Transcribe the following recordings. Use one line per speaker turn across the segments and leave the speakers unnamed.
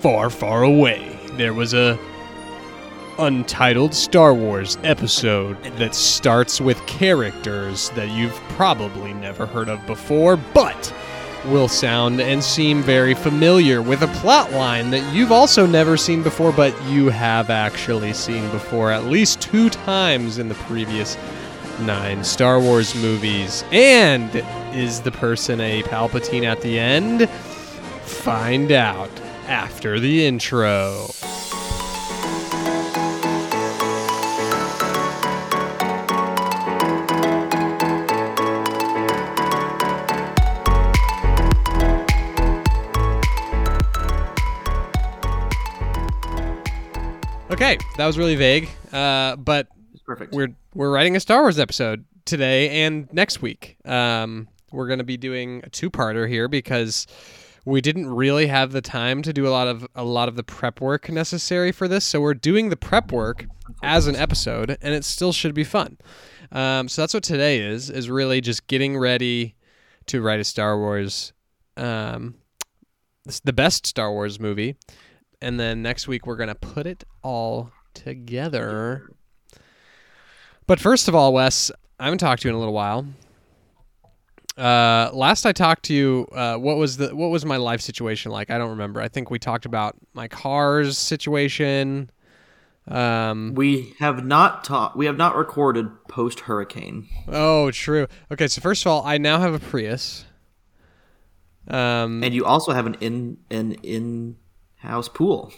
far, far away, there was a untitled Star Wars episode that starts with characters that you've probably never heard of before, but will sound and seem very familiar with a plot line that you've also never seen before, but you have actually seen before at least two times in the previous nine Star Wars movies. And is the person a Palpatine at the end? Find out after the intro. Okay, that was really vague, uh, but
perfect.
we're we're writing a Star Wars episode today and next week. Um, we're going to be doing a two-parter here because we didn't really have the time to do a lot of a lot of the prep work necessary for this. So we're doing the prep work as an episode, and it still should be fun. Um, so that's what today is is really just getting ready to write a Star Wars, um, the best Star Wars movie, and then next week we're gonna put it all together. But first of all, Wes, I haven't talked to you in a little while. Uh, last I talked to you, uh, what was the what was my life situation like? I don't remember. I think we talked about my car's situation. Um,
we have not taught. We have not recorded post hurricane.
oh, true. Okay, so first of all, I now have a Prius. Um,
And you also have an in an in house pool.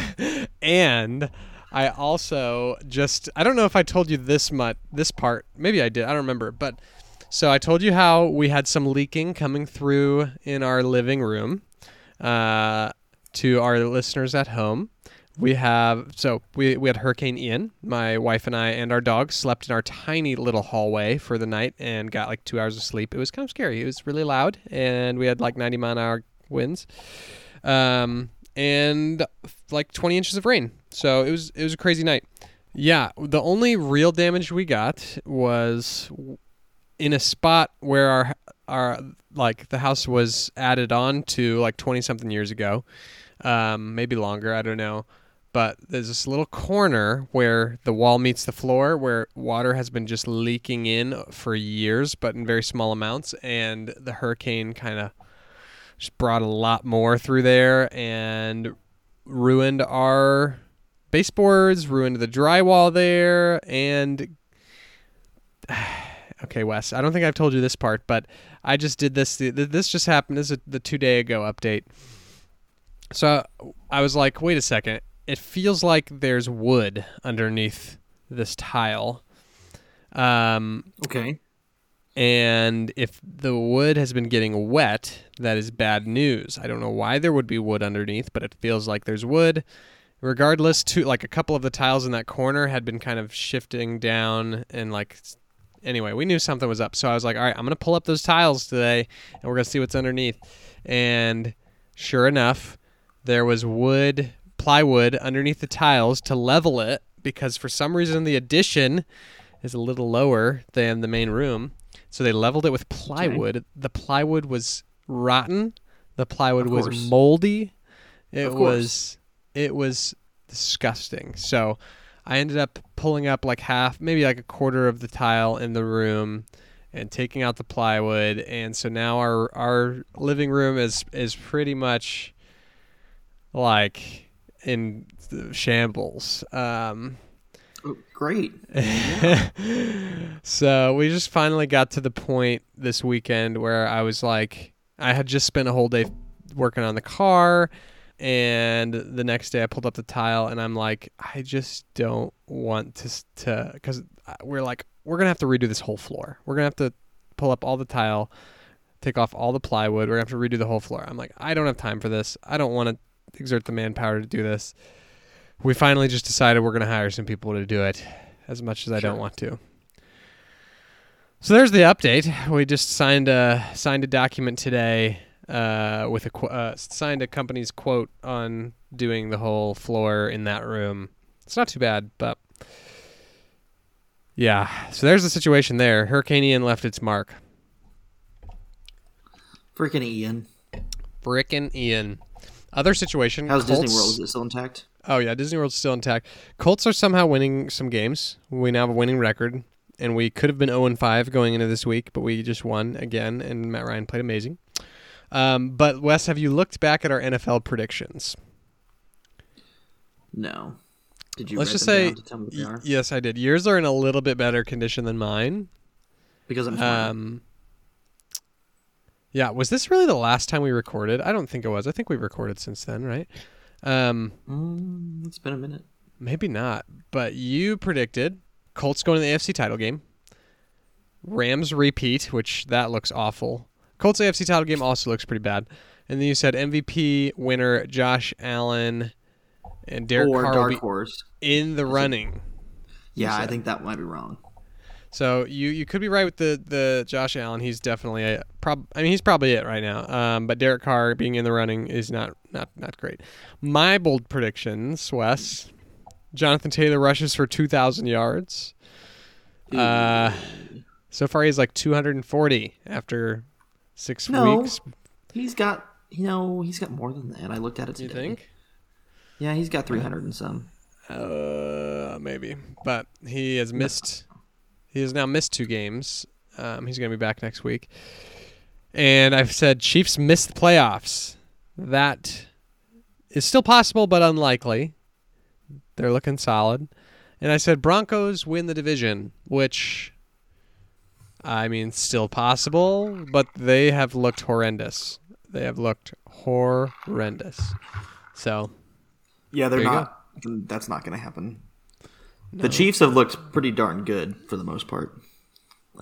and I also just I don't know if I told you this much this part. Maybe I did. I don't remember. But so I told you how we had some leaking coming through in our living room. Uh, to our listeners at home, we have so we we had Hurricane Ian. My wife and I and our dog slept in our tiny little hallway for the night and got like two hours of sleep. It was kind of scary. It was really loud, and we had like 90 mile an hour winds. Um, and like 20 inches of rain. So it was it was a crazy night. Yeah, the only real damage we got was in a spot where our our like the house was added on to like 20 something years ago. Um, maybe longer, I don't know. But there's this little corner where the wall meets the floor where water has been just leaking in for years, but in very small amounts. And the hurricane kind of just brought a lot more through there and ruined our baseboards, ruined the drywall there, and okay, Wes. I don't think I've told you this part, but I just did this. This just happened. This is the two day ago update. So I was like, wait a second. It feels like there's wood underneath this tile. Um,
Okay.
and if the wood has been getting wet, that is bad news. I don't know why there would be wood underneath, but it feels like there's wood. Regardless, to like a couple of the tiles in that corner had been kind of shifting down and like anyway, we knew something was up. So I was like, all right, I'm gonna pull up those tiles today and we're gonna see what's underneath. And sure enough, there was wood, plywood underneath the tiles to level it because for some reason the addition is a little lower than the main room. So they leveled it with plywood. The plywood was rotten. The plywood was moldy. It was it was disgusting. So I ended up pulling up like half, maybe like a quarter of the tile in the room and taking out the plywood and so now our our living room is is pretty much like in shambles. Um
Oh, great.
so we just finally got to the point this weekend where I was like, I had just spent a whole day working on the car, and the next day I pulled up the tile, and I'm like, I just don't want to to because we're like we're gonna have to redo this whole floor. We're gonna have to pull up all the tile, take off all the plywood. We're gonna have to redo the whole floor. I'm like, I don't have time for this. I don't want to exert the manpower to do this. We finally just decided we're gonna hire some people to do it, as much as I don't want to. So there's the update. We just signed a signed a document today uh, with a qu- uh, signed a company's quote on doing the whole floor in that room. It's not too bad, but yeah. So there's the situation there. Hurricane Ian left its mark.
Freaking Ian.
Frickin' Ian. Other situation.
How's Disney World? Is it still intact?
Oh yeah, Disney World's still intact. Colts are somehow winning some games. We now have a winning record, and we could have been 0 and 5 going into this week, but we just won again, and Matt Ryan played amazing. Um, but Wes, have you looked back at our NFL predictions?
No. Did you
Let's just say
down to tell me what they
y-
are?
yes, I did. Yours are in a little bit better condition than mine.
Because I'm.
Um, yeah, was this really the last time we recorded? I don't think it was. I think we've recorded since then, right? Um,
Mm, it's been a minute.
Maybe not. But you predicted Colts going to the AFC title game. Rams repeat, which that looks awful. Colts AFC title game also looks pretty bad. And then you said MVP winner Josh Allen and Derek
or
Carr
Dark Horse.
in the running.
Yeah, I think that might be wrong.
So you you could be right with the the Josh Allen. He's definitely a prob. I mean, he's probably it right now. Um, but Derek Carr being in the running is not not not great. My bold predictions, Wes. Jonathan Taylor rushes for two thousand yards. Uh, so far he's like two hundred and forty after six
No.
weeks.
He's got, you know, he's got more than that. I looked at it
Do you
today.
think?
Yeah, he's got 300 and some.
Uh, maybe, but he has missed. He has now missed two games. Um, he's going to be back next week. And I've said Chiefs miss the playoffs. That is still possible, but unlikely. They're looking solid. And I said Broncos win the division, which I mean, still possible, but they have looked horrendous. They have looked horrendous. So
Yeah, they're not. That's not going to happen. The Chiefs have looked pretty darn good for the most part.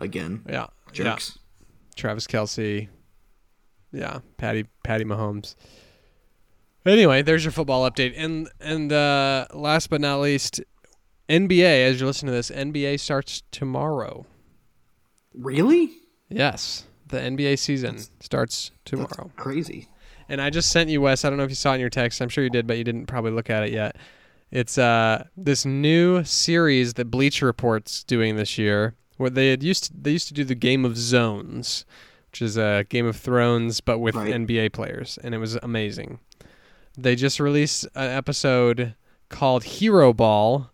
Again,
yeah, yeah.
jerks.
Travis Kelce. Yeah, Patty Patty Mahomes. Anyway, there's your football update. And and uh, last but not least, NBA. As you're listening to this, NBA starts tomorrow.
Really?
Yes, the NBA season starts
That's
tomorrow.
crazy.
And I just sent you Wes. I don't know if you saw it in your text. I'm sure you did, but you didn't probably look at it yet. It's uh this new series that Bleacher Report's doing this year, where they had used to, they used to do the Game of Zones, which is a Game of Thrones but with
Right.
NBA players, and it was amazing. They just released an episode called Hero Ball,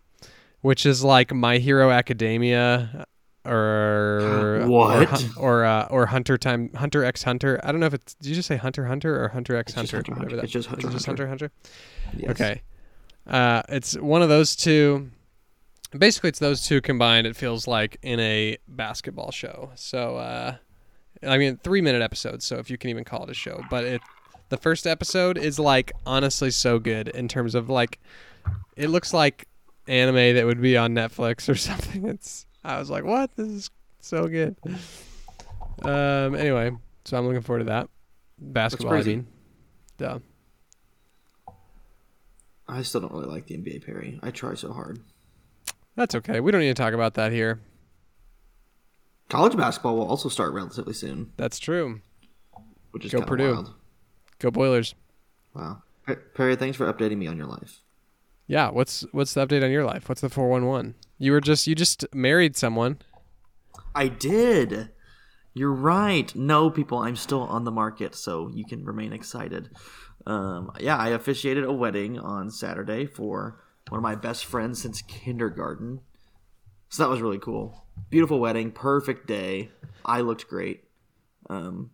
which is like My Hero Academia or
What?
or, or, uh, or Hunter Time Hunter X Hunter. I don't know if it's did you just say Hunter Hunter or Hunter X Hunter?
Hunter Hunter.
that-
It's just Hunter
just
Hunter.
Hunter Hunter.
Yes.
Okay. Uh, it's one of those two. Basically, it's those two combined. It feels like in a basketball show. So, uh, I mean, three minute episodes. So if you can even call it a show, but it, the first episode is like honestly so good in terms of like, it looks like anime that would be on Netflix or something. It's. I was like, what? This is so good. Um. Anyway, so I'm looking forward to that. Basketball. I
crazy.
mean. Duh.
I still don't really like the NBA Perry. I try so hard.
That's okay. We don't need to talk about that here.
College basketball will also start relatively soon,
That's true.
which is
Go Purdue.
wild.
Go Boilers.
Wow. Per- Perry, thanks for updating me on your life.
Yeah, what's what's the update on your life? What's the 411? You were just you just married someone.
I did. You're right. No, people, I'm still on the market, so you can remain excited. Um, yeah, I officiated a wedding on Saturday for one of my best friends since kindergarten. So that was really cool. Beautiful wedding, perfect day. I looked great. Um,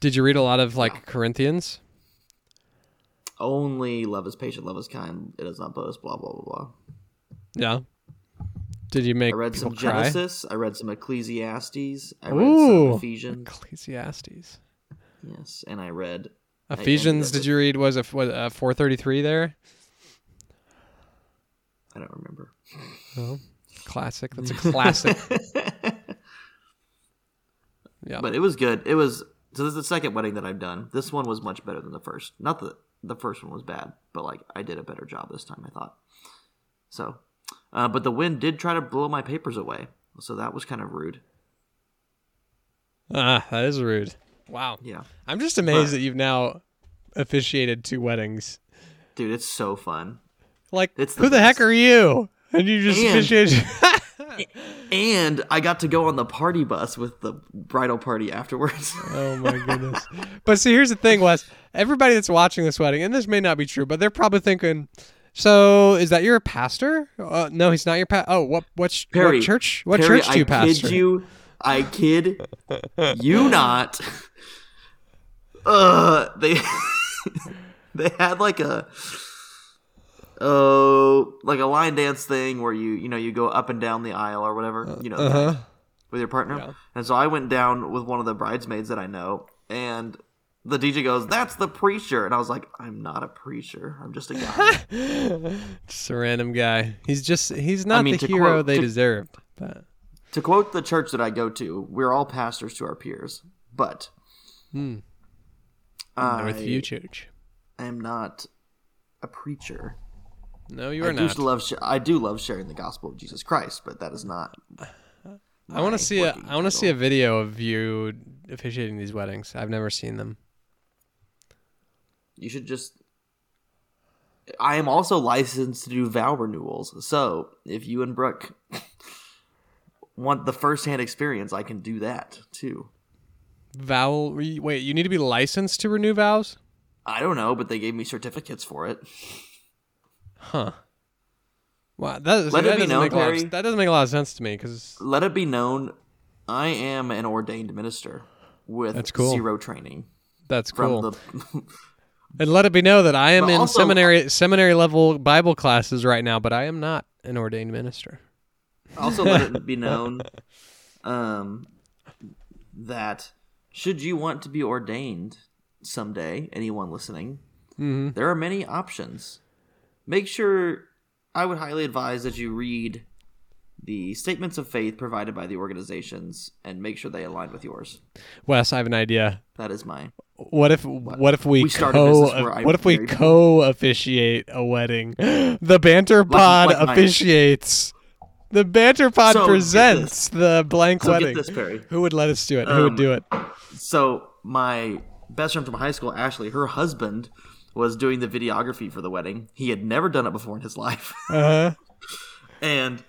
Did you read a lot of like Corinthians?
only love is patient, love is kind. It does not boast. Blah blah blah blah.
Yeah. Did you make
I read some
cry?
Genesis. I read some Ecclesiastes. I read
Ooh.
some Ephesians.
Ecclesiastes.
Yes, and I read
Ephesians.
ended
Did you read? Was it uh, 433 there?
I don't remember.
Oh, classic. That's a classic. yeah.
But it was good. It was so this is the second wedding that I've done. This one was much better than the first. Not that the first one was bad, but like I did a better job this time. I thought. So, uh, but the wind did try to blow my papers away, so that was kind of rude.
ah, that is rude. Wow.
Yeah,
I'm just amazed
But-
that you've now officiated two weddings.
dude, it's so fun.
Like,
It's the
who the heck are you? And you just
And-
officiated.
and I got to go on the party bus with the bridal party afterwards.
Oh my goodness. but see, here's the thing, Wes. Everybody that's watching this wedding, and this may not be true, but they're probably thinking, "So, is that your pastor? Uh, no, he's not your pastor. Oh, what what,
Perry,
what church? What
Perry,
church do you
I
pastor?
kid you. I kid you not. Uh, they they had like a oh like a line dance thing where you you know you go up and down the aisle or whatever you know
Uh-huh.
with your partner.
Yeah.
And so I went down with one of the bridesmaids that I know, and the DJ goes, "That's the preacher," and I was like, "I'm not a preacher. I'm just a guy."
Just a random guy. He's just he's not
mean,
the hero
quote-
they
to-
deserved. But
to quote the church that I go to, we're all pastors to our peers, but
Hmm.
I
Northview Church.
I am not a preacher.
No, you
I
are
do
not.
love sh- I do love sharing the gospel of Jesus Christ, but that is not.
I want to see a I want to see a video of you officiating these weddings. I've never seen them.
You should just. I am also licensed to do vow renewals, so if you and Brooke want the first-hand experience, I can do that too.
Vowel. re- Wait, you need to be licensed to renew vows?
I don't know, but they gave me certificates for it.
Huh. Wow, that,
Let
that
it be
doesn't
known,
make a lot of, that doesn't make a lot of sense to me because
Let it be known, I am an ordained minister with
cool.
zero training
that's cool.
from
cool.
the.
and let it be known that I am
But
in
also-
seminary seminary level Bible classes right now, but I am not an ordained minister.
also, let it be known, um, that should you want to be ordained someday, anyone listening,
hmm
there are many options. Make sure I would highly advise that you read the statements of faith provided by the organizations and make sure they align with yours.
Wes, I have an idea.
That is my
What if what if we,
We
co what if we co officiate a wedding? The banter pod
like mine.
officiates. The banter pod
So,
presents the blank
so
wedding.
this.
Who would let us do it? Who would
Um,
do it?
So my best friend from high school, Ashley, her husband was doing the videography for the wedding. He had never done it before in his life.
Uh huh.
and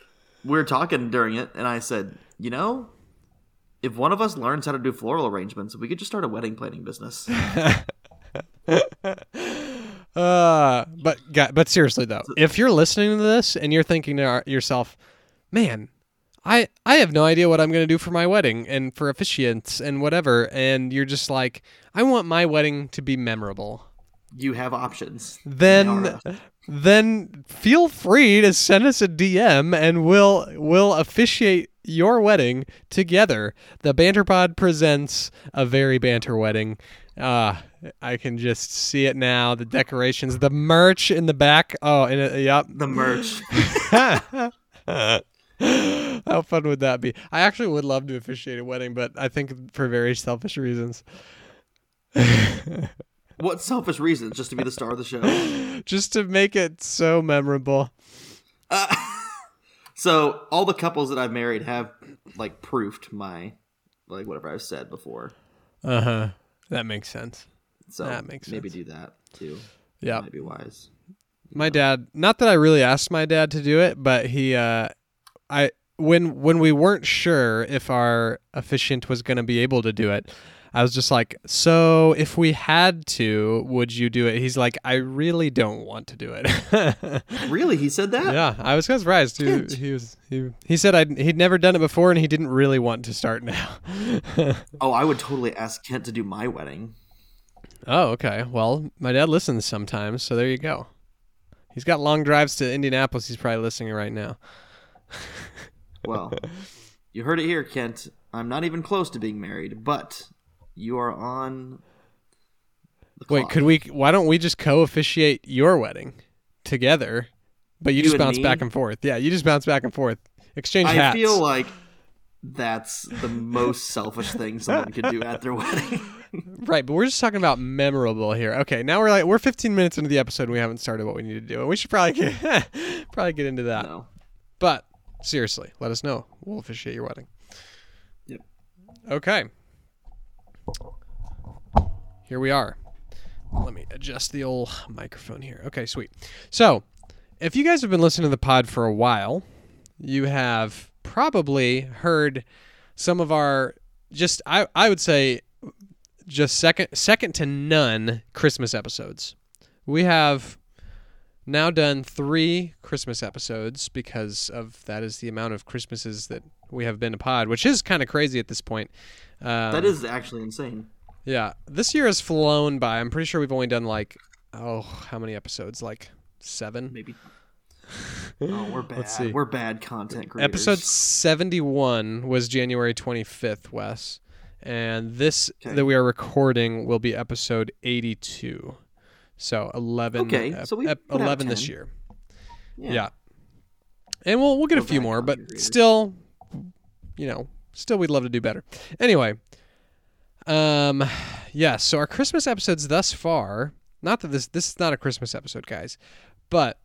we're talking during it, and I said, you know, if one of us learns how to do floral arrangements, we could just start a wedding planning business.
Uh, but but seriously though, if you're listening to this and you're thinking to yourself, man, I I have no idea what I'm going to do for my wedding and for officiants and whatever, and you're just like, I want my wedding to be memorable.
You have options.
Then then feel free to send us a DM and we'll we'll officiate your wedding together. The Banter Pod presents a very banter wedding. Uh I can just see it now. The decorations, the merch in the back. Oh, and it, yep.
the merch.
How fun would that be? I actually would love to officiate a wedding, but I think for very selfish reasons.
what selfish reasons? Just to be the star of the show.
Just to make it so memorable.
Uh, so all the couples that I've married have like proofed my like whatever I've said before.
Uh huh. That makes sense.
So
That makes
maybe
sense.
do that too.
Yeah.
might be wise.
My dad, not that I really asked my dad to do it, but he uh I when when we weren't sure if our officiant was going to be able to do it, I was just like, "So, if we had to, would you do it?" He's like, "I really don't want to do it."
Really, he said that?
yeah, I was kind of surprised. He, he was he, he said I'd, he'd never done it before and he didn't really want to start now.
Oh, I would totally ask Kent to do my wedding.
oh, okay. Well, my dad listens sometimes, so there you go. He's got long drives to Indianapolis. He's probably listening right now.
Well, you heard it here, Kent. I'm not even close to being married, but you are on. The
Wait, could we? Why don't we just co-officiate your wedding together? But you,
You
just bounce
me?
back and forth. Yeah, you just bounce back and forth. Exchange
I
hats.
feel like that's the most selfish thing someone could do at their wedding.
right, but we're just talking about memorable here. Okay, now we're like we're 15 minutes into the episode and we haven't started what we need to do, and we should probably get probably get into that.
no.
But seriously, let us know. We'll officiate your wedding.
Yep.
Okay. Here we are. Let me adjust the old microphone here. Okay, sweet. So, if you guys have been listening to the pod for a while, you have probably heard some of our just I I would say just second second to none Christmas episodes. We have now done three Christmas episodes because of that is the amount of Christmases that we have been a pod, which is kind of crazy at this point. Um,
That is actually insane.
Yeah. This year has flown by. I'm pretty sure we've only done like oh how many episodes? Like seven.
Maybe. Oh, we're bad.
Let's see.
We're bad content creators.
Episode 71 was January 25th, Wes. And this
Okay.
that we are recording will be episode 82. So 11
Okay,
ep-
so we
ep- 11 this year.
Yeah.
Yeah. And we'll we'll get a
We're
few more, but
creators.
still you know, still we'd love to do better. Anyway, um yeah, so our Christmas episodes thus far, not that this this is not a Christmas episode, guys, but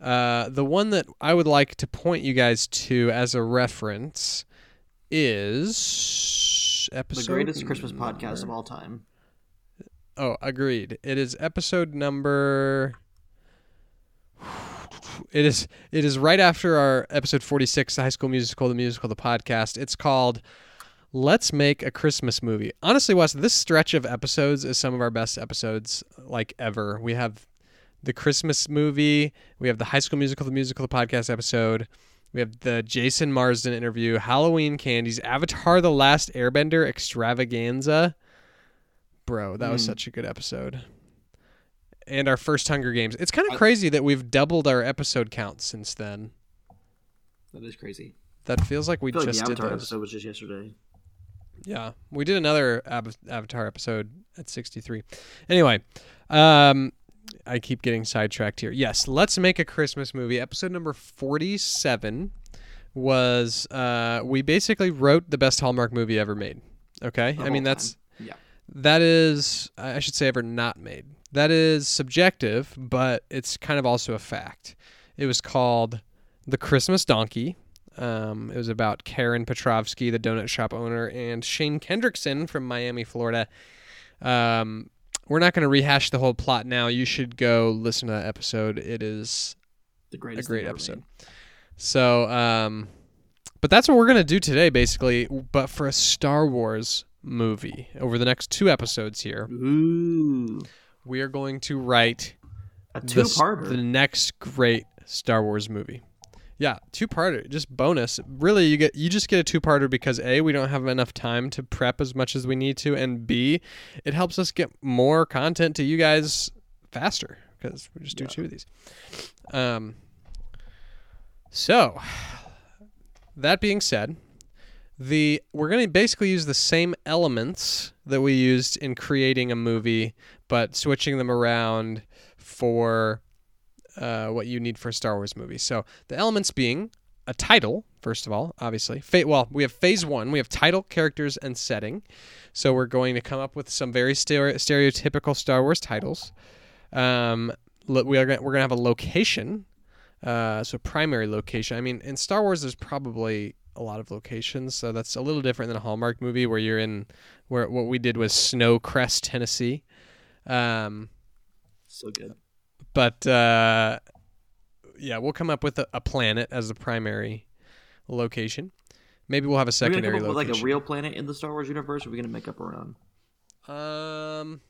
uh, the one that I would like to point you guys to as a reference is episode The
greatest Christmas podcast of all time.
Oh, agreed. It is episode number. It is. It is right after our episode forty-six, the High School Musical, the musical, the podcast. It's called "Let's Make a Christmas Movie." Honestly, Wes, this stretch of episodes is some of our best episodes like ever. We have the Christmas movie. We have the High School Musical, the musical, the podcast episode. We have the Jason Marsden interview, Halloween candies, Avatar: The Last Airbender extravaganza. Bro, that was
Mm.
such a good episode. And our first Hunger Games. It's kind of
I-
crazy that we've doubled our episode count since then.
That is crazy.
That feels like we
feel like
just
the
did
Avatar
those.
episode was just yesterday.
Yeah, we did another Av- Avatar episode at 63. Anyway, um, I keep getting sidetracked here. Yes, let's make a Christmas movie. Episode number 47 was uh, we basically wrote the best Hallmark movie ever made. Okay, I mean that's
time. yeah.
that is I should say ever not made. That is subjective, but it's kind of also a fact. It was called The Christmas Donkey. Um, it was about Karen Petrovsky, the donut shop owner, and Shane Kendrickson from Miami, Florida. Um, we're not going to rehash the whole plot now. You should go listen to that episode. It is
The
a
greatest.
great episode.
made.
So, um, but that's what we're gonna do today, basically. But for a Star Wars movie, over the next two episodes here,
Ooh,
we are going to write
a two-parter.
the next great Star Wars movie. Yeah, two-parter, just bonus. Really, you get you just get a two-parter because a we don't have enough time to prep as much as we need to, and b it helps us get more content to you guys faster because we just do
Yeah.
two of these. Um. So, that being said, the we're going to basically use the same elements that we used in creating a movie, but switching them around for uh, what you need for a Star Wars movie. So the elements being a title, first of all, obviously. Fa- well, we have phase one. We have title, characters, and setting. So we're going to come up with some very stere- stereotypical Star Wars titles. Um, lo- we are gonna, we're going to have a location. Uh, so primary location. I mean, in Star Wars, there's probably a lot of locations, so that's a little different than a Hallmark movie where you're in where what we did was Snowcrest, Tennessee. Um,
so good.
But uh, yeah, we'll come up with a, a planet as the primary location. Maybe we'll have a
Are we
secondary
come up with like a real planet in the Star Wars universe, or are we gonna make up our own?
Um,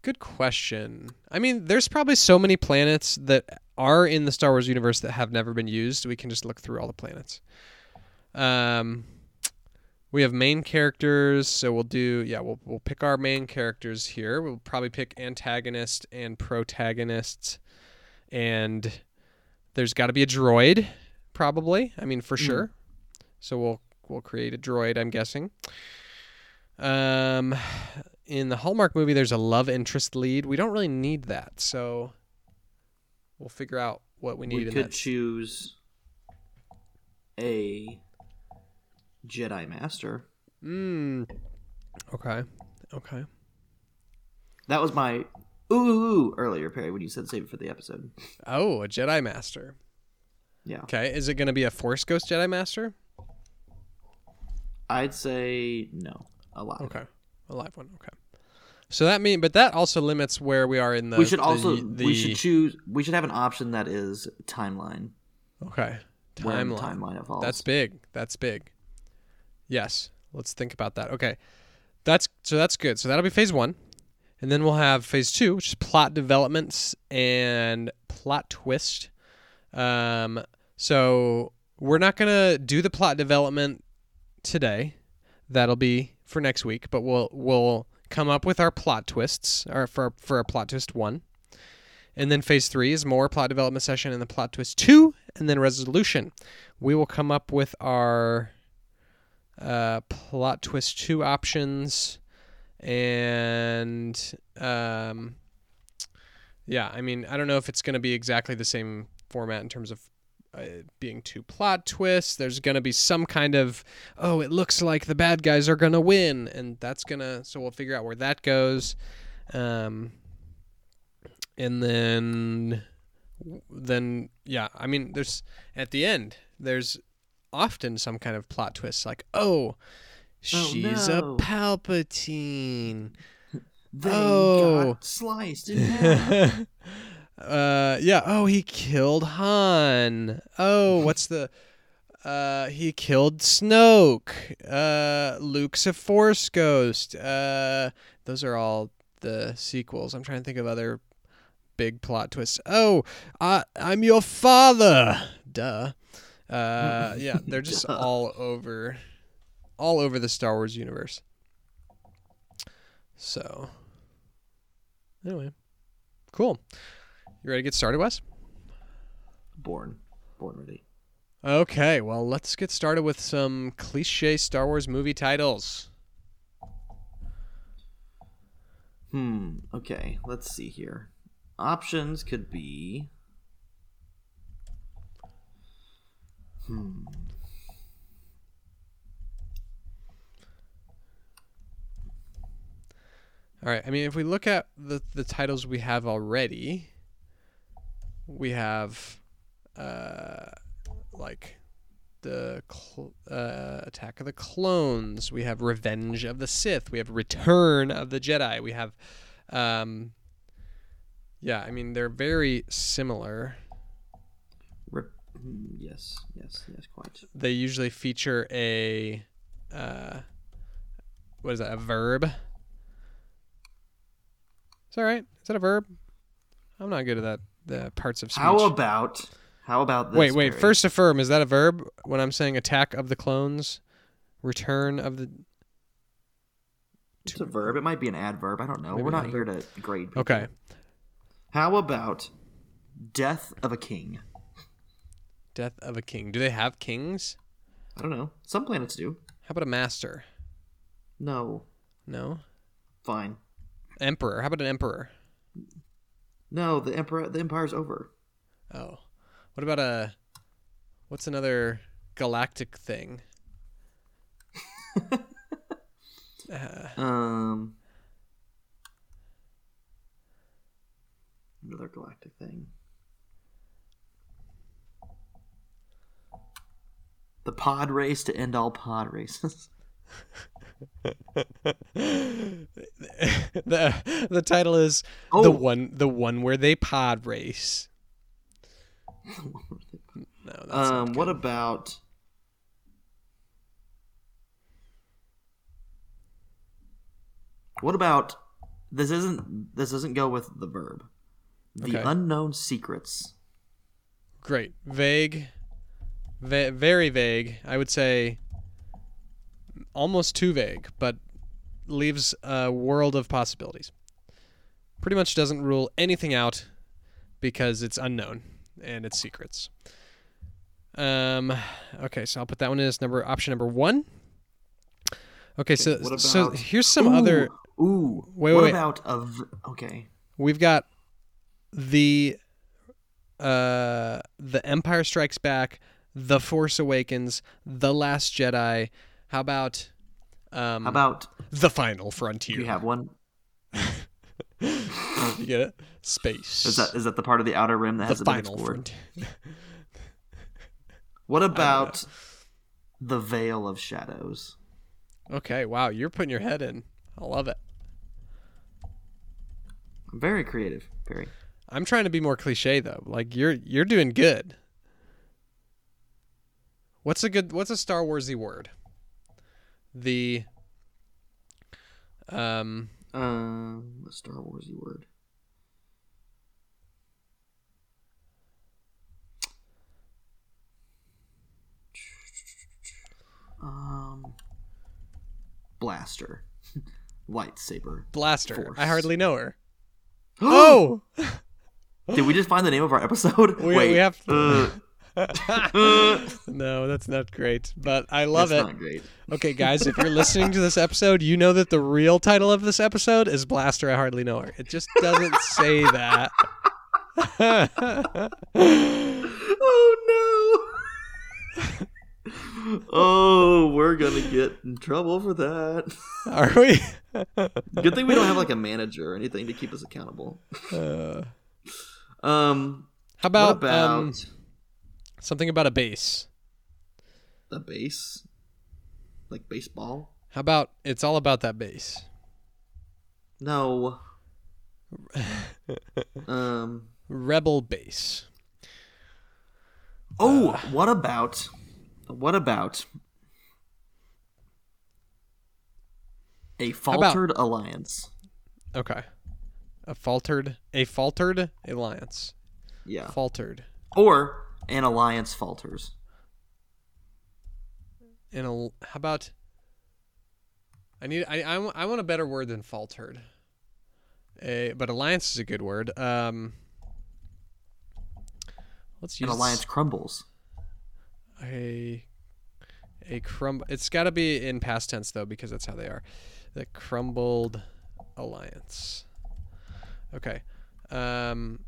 good question. I mean, there's probably so many planets that are in the Star Wars universe that have never been used. We can just look through all the planets. Um, we have main characters, so we'll do yeah, we'll we'll pick our main characters here. We'll probably pick antagonist and protagonists. and there's got to be a droid, probably. I mean, for
Mm.
sure. So we'll we'll create a droid. I'm guessing. Um, in the Hallmark movie, there's a love interest lead. We don't really need that, so we'll figure out what we need.
We
in
could
that.
choose a Jedi Master.
Mm. Okay. Okay.
That was my ooh, ooh, earlier, Perry, when you said save it for the episode.
Oh, a Jedi Master.
Yeah,
Okay. Is it going to be a Force Ghost Jedi Master?
I'd say no, a lot.
Okay. A live one. Okay. So that mean, but that also limits where we are in the.
we should also
the,
we should choose. We should have an option that is timeline.
Okay.
the
Timeline.
timeline falls.
That's big. That's big. Yes. Let's think about that. Okay. That's so that's good. So that'll be phase one. And then we'll have phase two, which is plot developments and plot twist. Um, so we're not gonna do the plot development today. That'll be for next week, but we'll we'll come up with our plot twists or for for a plot twist one. And then phase three is more plot development session and the plot twist two, and then resolution. We will come up with our uh, plot twist two options, and um, yeah, I mean, I don't know if it's going to be exactly the same format in terms of uh, being two plot twists. There's going to be some kind of, oh, it looks like the bad guys are going to win, and that's gonna. So we'll figure out where that goes. Um, and then then yeah i mean there's at the end there's often some kind of plot twist like oh she's
no.
a palpatine.
They
Oh.
got sliced
uh yeah. Oh he killed han. Oh what's the uh he killed snoke. Uh luke's a force ghost. Uh those are all the sequels. I'm trying to think of other big plot twists. Oh I, i'm your father. Duh uh yeah they're just all over all over the star wars universe so anyway cool you ready to get started, Wes?
Born. Born ready.
Okay, well, let's get started with some cliche Star Wars movie titles.
Hmm. Okay. Let's see here. Options could be. Hmm.
All right, I mean, if we look at the, the titles we have already, we have uh, like the cl- uh, Attack of the Clones, we have Revenge of the Sith, we have Return of the Jedi, we have. Um, yeah, I mean, they're very similar.
Rip. Hmm, Yes. Yes. Yes. Quite.
they usually feature a uh, what is that? A verb. Is that right? Is that a verb? I'm not good at that. The parts of speech.
How about? How about this?
wait, wait.
Barry?
First, affirm. Is that a verb? When I'm saying attack of the clones, return of the.
It's a verb. It might be an adverb. I don't know.
Maybe
We're not
an
here to grade. People.
Okay.
How about death of a king?
Death of a king. Do they have kings?
I don't know. Some planets do.
How about a master?
No.
No.
Fine.
Emperor. How about an emperor?
No. The emperor. The empire's over.
Oh. What about a. What's another galactic thing? uh,
Um. Another galactic thing. The pod race to end all pod races.
the the title is the
Oh.
one the one where they pod race. No, that's
um. What about? What about? This isn't. This doesn't go with the verb. The
Okay.
unknown secrets.
great vague, va- very vague. I would say almost too vague, but leaves a world of possibilities. Pretty much doesn't rule anything out because it's unknown and it's secrets. Um. Okay, so I'll put that one in as number option number one. Okay, so
what
so here's some
Ooh,
other.
Ooh.
Wait,
what
wait, wait.
about a? v- Okay.
We've got the uh the Empire Strikes Back, The Force Awakens, The Last Jedi. How about um
How about
The Final Frontier?
you have one?
You get it? Space.
Is that is that the part of the outer rim that
the
hasn't been
Final
explored?
Frontier?
What about the Veil of Shadows?
Okay, wow, you're putting your head in. I love it.
Very creative. Very.
I'm trying to be more cliche though. Like you're you're doing good. What's a good? What's a Star Warsy word? The. Um.
Um, a Star Warsy word. Um, blaster, lightsaber.
Blaster.
Force.
I hardly know her. Oh,
Did we just find the name of our episode?
We-
Wait,
we have-
uh,
no, that's not great, but I love
that's
it.
not great.
Okay, guys, if you're listening to this episode, you know that the real title of this episode is Blaster. I hardly know her. It just doesn't say that.
Oh no! oh, we're gonna get in trouble for that.
Are we?
Good thing we don't have like a manager or anything to keep us accountable.
Uh,
Um,
how about,
about
um, something about a base?
the base? Like baseball?
How about it's all about that base?
No. um.
Rebel base.
Oh, what about? What about a
about-
faltered alliance?
Okay. A faltered, a faltered alliance.
Yeah.
Faltered.
Or an alliance falters.
In a, how about? I need. I, I, I want a better word than faltered. A, but alliance is a good word. Um. Let's use
An alliance crumbles.
a a crumb. It's got to be in past tense though because that's how they are. The crumbled alliance. Okay. Um.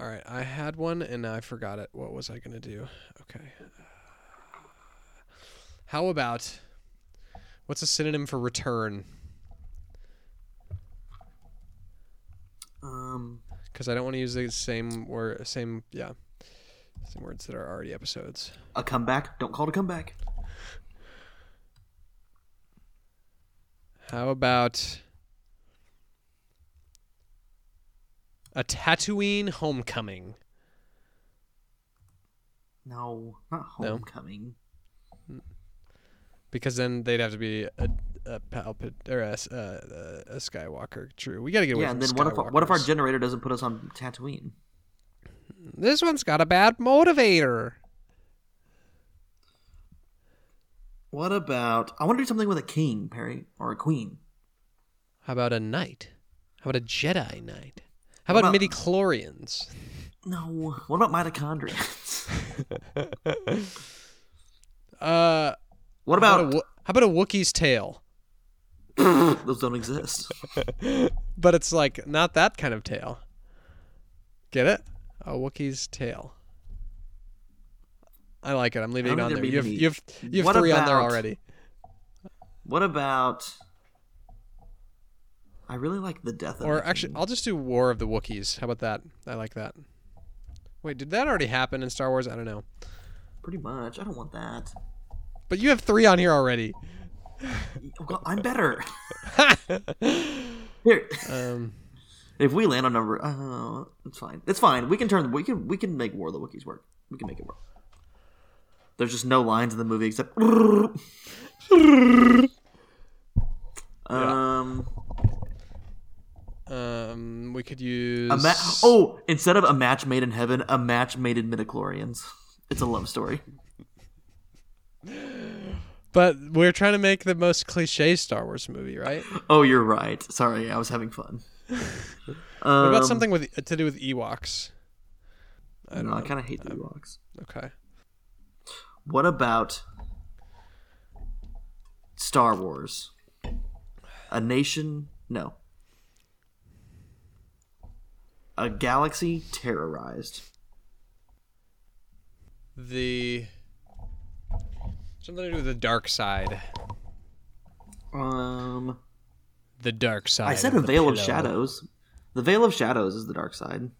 All right. I had one and I forgot it. What was I gonna do? Okay. How about what's a synonym for return?
Um.
Because I don't want to use the same word, same yeah, same words that are already episodes.
A comeback. Don't call it a comeback.
How about a Tatooine homecoming?
No, not
No?
homecoming.
Because then they'd have to be a, a Palpat or a, s- uh, a Skywalker. True, we got to get away
Yeah, and then what if what if our generator doesn't put us on Tatooine?
this one's got a bad motivator?
What about I want to do something with a king, Perry, or a queen.
How about a knight? How about a Jedi knight? How about,
about-
midichlorians?
No. What about mitochondria?
Uh,
what
how about,
about
a, Wo- how about a Wookiee's tail?
those don't exist?
But it's like not that kind of tail. Get it? A Wookiee's tail. I like it. I'm leaving it on there.
there'd
You
be
have you have you have
What
three on there already.
What about I really like the death of
Or actually. I'll just do War of the Wookiees. How about that? I like that. Wait, did that already happen in Star Wars? I don't know.
pretty much. I don't want that.
But you have three on here already.
Well, I'm better. Here,
Um,
if we land on number, uh, it's fine. It's fine. We can turn. We can. We can make War of the Wookiees work. We can make it work. There's just no lines in the movie except. Um,
um, we could use.
a ma- oh, instead of a match made in heaven, a match made in midichlorians. It's a love story.
But we're trying to make the most cliche Star Wars movie, right?
Oh, you're right. Sorry, I was having fun.
What
Um,
about something with to do with Ewoks? I don't
no, I kind of hate the Ewoks.
Okay.
What about Star Wars? A nation? No. A galaxy terrorized.
The something to do with the dark side.
Um,
The dark side.
I said a veil of shadows. The veil of shadows is the dark side.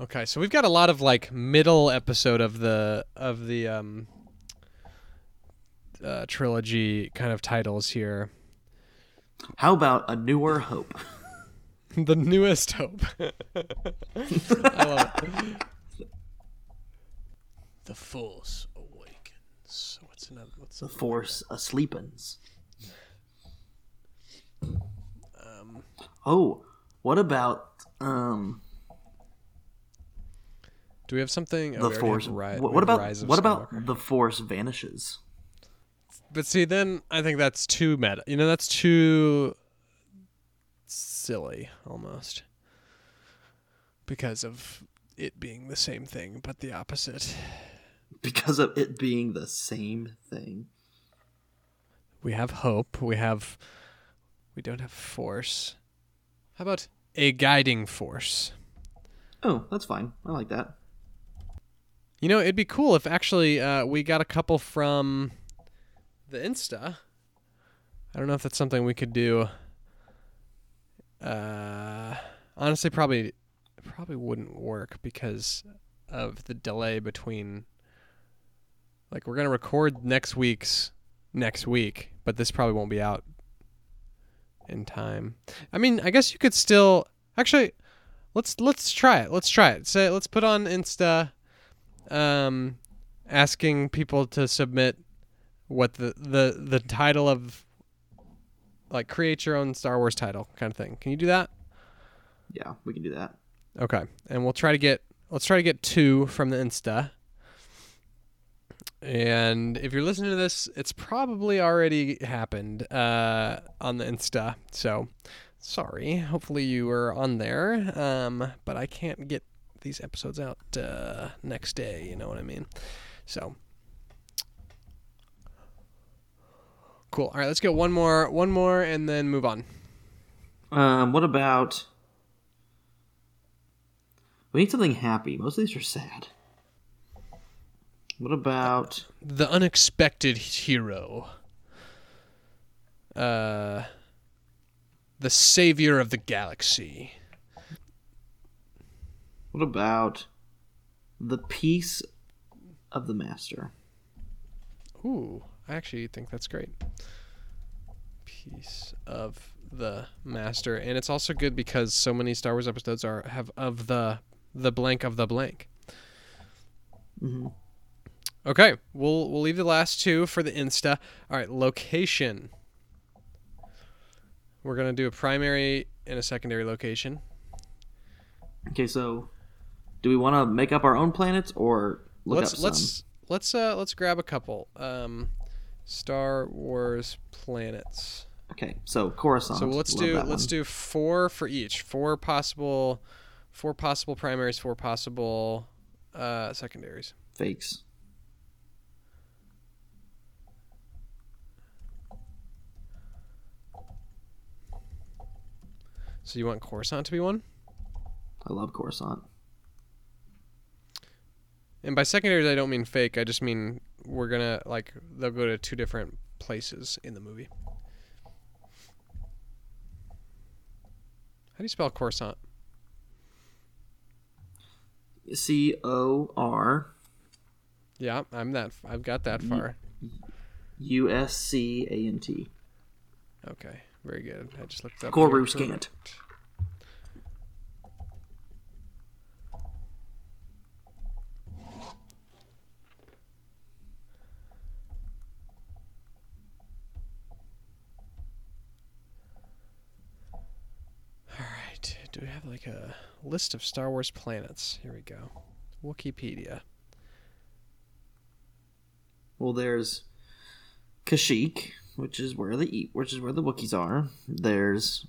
Okay, so we've got a lot of like middle episode of the of the um uh, trilogy kind of titles here.
How about a newer hope?
the newest hope. I love it. The Force Awakens. What's another? What's
The Force asleepins.
um?
Oh, what about um
Do we have something? oh,
the
we
Force?
have Ri-
what what about
Rise of
what about the Force vanishes?
But see, then I think that's too meta. You know, that's too silly almost because of it being the same thing but the opposite.
Because of it being the same thing.
We have hope. We have. We don't have force. How about a guiding force?
Oh, that's fine. I like that.
You know, it'd be cool if actually uh, we got a couple from the Insta. I don't know if that's something we could do. Uh, honestly, probably probably wouldn't work because of the delay between. Like we're gonna record next week's next week, but this probably won't be out in time. I mean, I guess you could still actually. Let's let's try it. Let's try it. Say let's put on Insta um, asking people to submit what the, the the title of like create your own Star Wars title kind of thing. Can you do that?
Yeah, we can do that.
Okay, and we'll try to get let's try to get two from the Insta. And if you're listening to this, it's probably already happened uh, on the Insta. So sorry. Hopefully you were on there. Um, but I can't get these episodes out uh, next day. You know what I mean? So cool. All right, let's go one more, one more, and then move on.
Um, what about we need something happy. Most of these are sad. What about
The unexpected hero. Uh, the savior of the galaxy.
what about the peace of the master?
Ooh, I actually think that's great. Piece of the master, and it's also good because so many Star Wars episodes are have of the the blank of the blank.
Mm-hmm.
Okay, we'll we'll leave the last two for the Insta. All right, location. We're gonna do a primary and a secondary location.
Okay, so do we want to make up our own planets or look
let's
up some?
let's let's uh let's grab a couple. Um, Star Wars planets.
Okay, so Coruscant.
So let's
Love
do let's
one.
do four for each. Four possible, four possible primaries. Four possible uh, secondaries.
fakes.
So you want Coruscant to be one,
I love Coruscant.
and by secondaries I don't mean fake. I just mean we're gonna like they'll go to two different places in the movie. How do you spell Coruscant?
C O R
Yeah, I'm that. I've got that far.
U S C A N T.
Okay, very good. I just looked up.
Coruscant.
All right. Do we have like a list of Star Wars planets? Here we go. Wikipedia.
Well, there's Kashyyyk, which is where the eat, which is where the Wookiees are. There's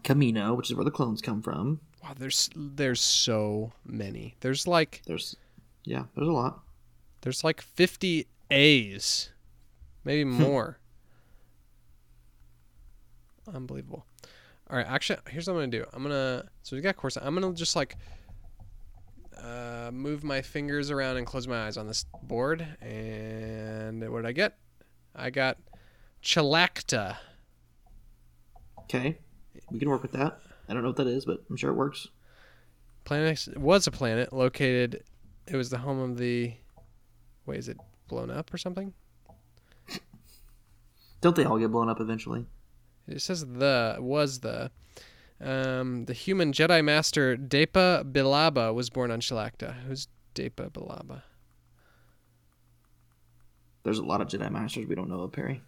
Kamino, which is where the clones come from.
Wow, there's there's so many. There's like
There's, yeah, there's a lot.
there's like 50 A's, maybe hmm. more. Unbelievable. All right, actually, here's what I'm gonna do. I'm gonna so we got course. I'm gonna just like uh, move my fingers around and close my eyes on this board. And what did I get? I got Chalacta.
Okay, we can work with that. I don't know what that is, but I'm sure it works.
Planet was a planet located. It was the home of the. Wait, is it blown up or something?
Don't they all get blown up eventually?
It says the was the. Um, the human Jedi Master Depa Billaba was born on Chalacta. Who's Depa Billaba?
There's a lot of Jedi Masters we don't know of, Perry.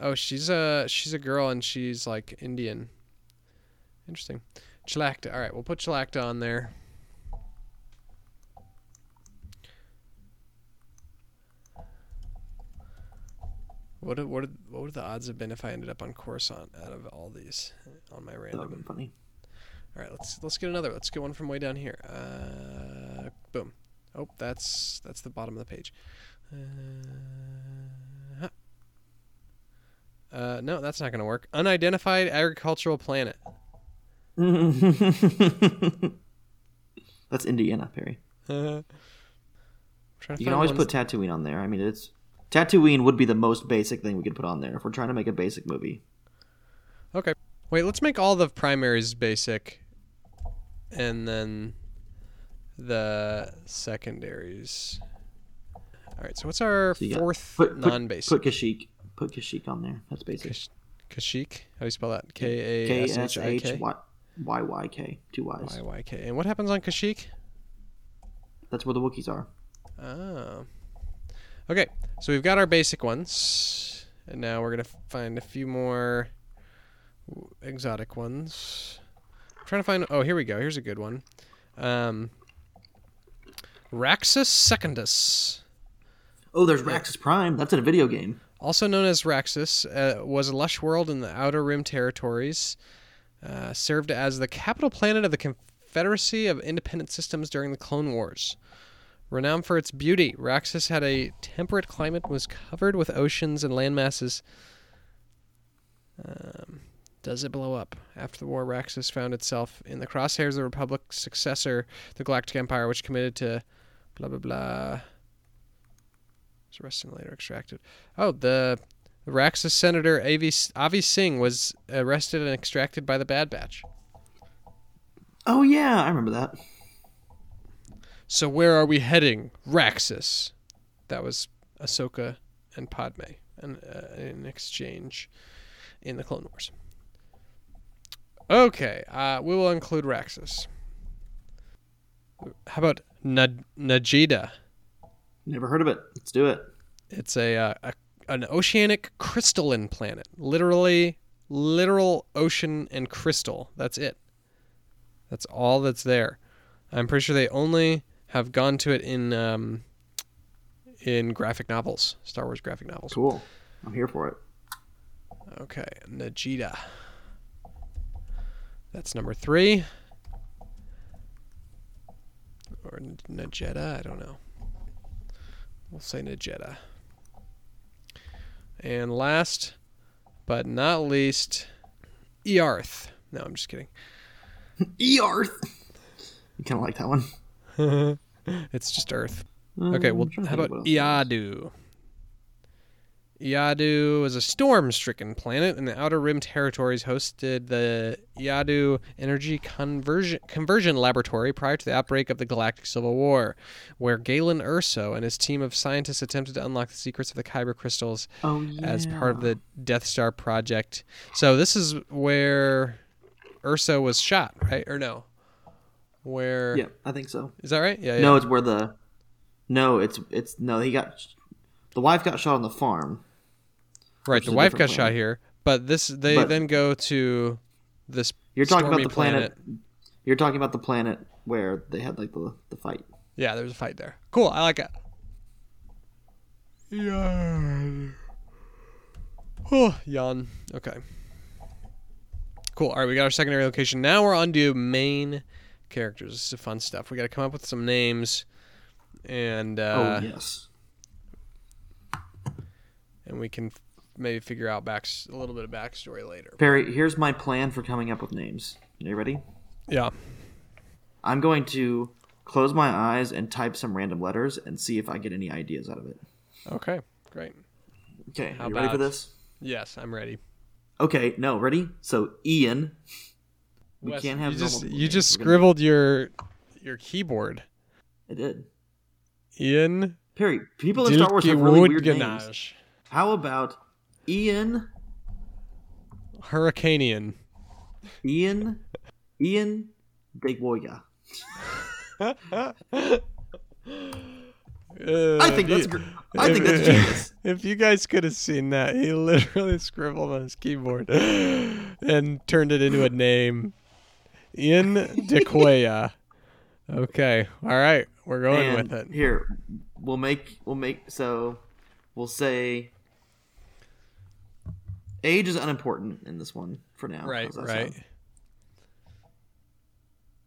Oh, she's a she's a girl and she's like Indian. Interesting. Chalacta. All right, we'll put Chalacta on there. What would- what what would the odds have been if I ended up on Coruscant out of all these on my
That would have been
random?
funny.
All right, let's let's get another. Let's get one from way down here. Uh, boom. Oh, that's that's the bottom of the page. Uh, huh. uh, no, that's not going to work. Unidentified agricultural planet.
That's Indiana, Perry.
to
You can always
ones-
put Tatooine on there. I mean, it's Tatooine would be the most basic thing we could put on there if we're trying to make a basic movie.
Okay. Wait, let's make all the primaries basic, and then the secondaries. All right. So what's our
So
fourth
Put, put
non-basic?
Put Kashyyyk. Put Kashyyyk on there. That's basic.
Kash- Kashyyyk. How do you spell that? K A S H I
H
K.
Y Y Y K. Two Y's.
Y Y K. And what happens on Kashyyyk?
That's where the Wookiees are.
Oh. Okay, so we've got our basic ones, and now we're gonna find a few more exotic ones. I'm trying to find. Oh, here we go. Here's a good one. Um, Raxus Secundus,
Oh, there's Raxus Prime. That's in a video game.
also known as Raxus, uh, was a lush world in the Outer Rim territories. Uh, served as the capital planet of the Confederacy of Independent Systems during the Clone Wars. Renowned for its beauty, Raxus had a temperate climate and was covered with oceans and landmasses. Um, does it blow up? After the war, Raxus found itself in the crosshairs of the Republic's successor, the Galactic Empire, which committed to blah blah blah. Was arrested and later extracted. Oh, the Raxus Senator Avi, Avi Singh was arrested and extracted by the Bad Batch.
Oh yeah, I remember that.
So where are we heading, Raxus? That was Ahsoka and Padme, an, uh, an exchange in the Clone Wars. Okay, uh, we will include Raxus. How about Na- Najida?
Never heard of it. Let's do it.
It's a, uh, a an oceanic crystalline planet. Literally, literal ocean and crystal. That's it. That's all that's there. I'm pretty sure they only have gone to it in um, in graphic novels, Star Wars graphic novels.
Cool. I'm here for it.
Okay, Najida. That's number three. Or Najeda, I don't know. We'll say Najeda. And last but not least, Earth. No, I'm just kidding.
Earth. You kind of like that one.
It's just Earth. Okay,
Um,
well,
trying to
how about
what else there is.
Eadu? Eadu is a storm-stricken planet and the Outer Rim territories. Hosted the Eadu Energy Conversion Conversion Laboratory prior to the outbreak of the Galactic Civil War, where Galen Erso and his team of scientists attempted to unlock the secrets of the Kyber crystals
Oh yeah.
as part of the Death Star project. So this is where Erso was shot, right? Or no? Where
Yeah, I think so.
Is that right? Yeah, yeah.
No, it's where the. No, it's it's no. He got the wife got shot on the farm.
Right, the wife got shot here, but this they
But-
then go to this.
You're talking about the planet, You're talking about the planet where they had like the the fight.
Yeah, there's a fight there. Cool, I like it. Yawn. Oh, yawn. Okay. Cool. All right, we got our secondary location. Now we're on to main characters. This is fun stuff. We got to come up with some names, and uh,
oh yes.
and we can maybe figure out back a little bit of backstory later.
Perry, here's my plan for coming up with names. Are you ready?
Yeah.
I'm going to close my eyes and type some random letters and see if I get any ideas out of it.
Okay. Great.
Okay,
How
you ready for this?
Yes, I'm ready.
Okay, no, ready? So Ian. We
Wes,
can't have
you just you
names.
just
We're gonna-
scribbled your your keyboard.
I did.
Ian
Perry, people in Star Wars have really weird names. How about Ian?
Hurricanean.
Ian? Ian Degboya.
Uh,
I think that's gr- I think that's genius.
If you guys could have seen that, he literally scribbled on his keyboard and turned it into a name. Ian DeQuaya. Okay. All right. We're going
And
with it.
Here, we'll make we'll make so we'll say age is unimportant in this one for now.
Right, right.
sound?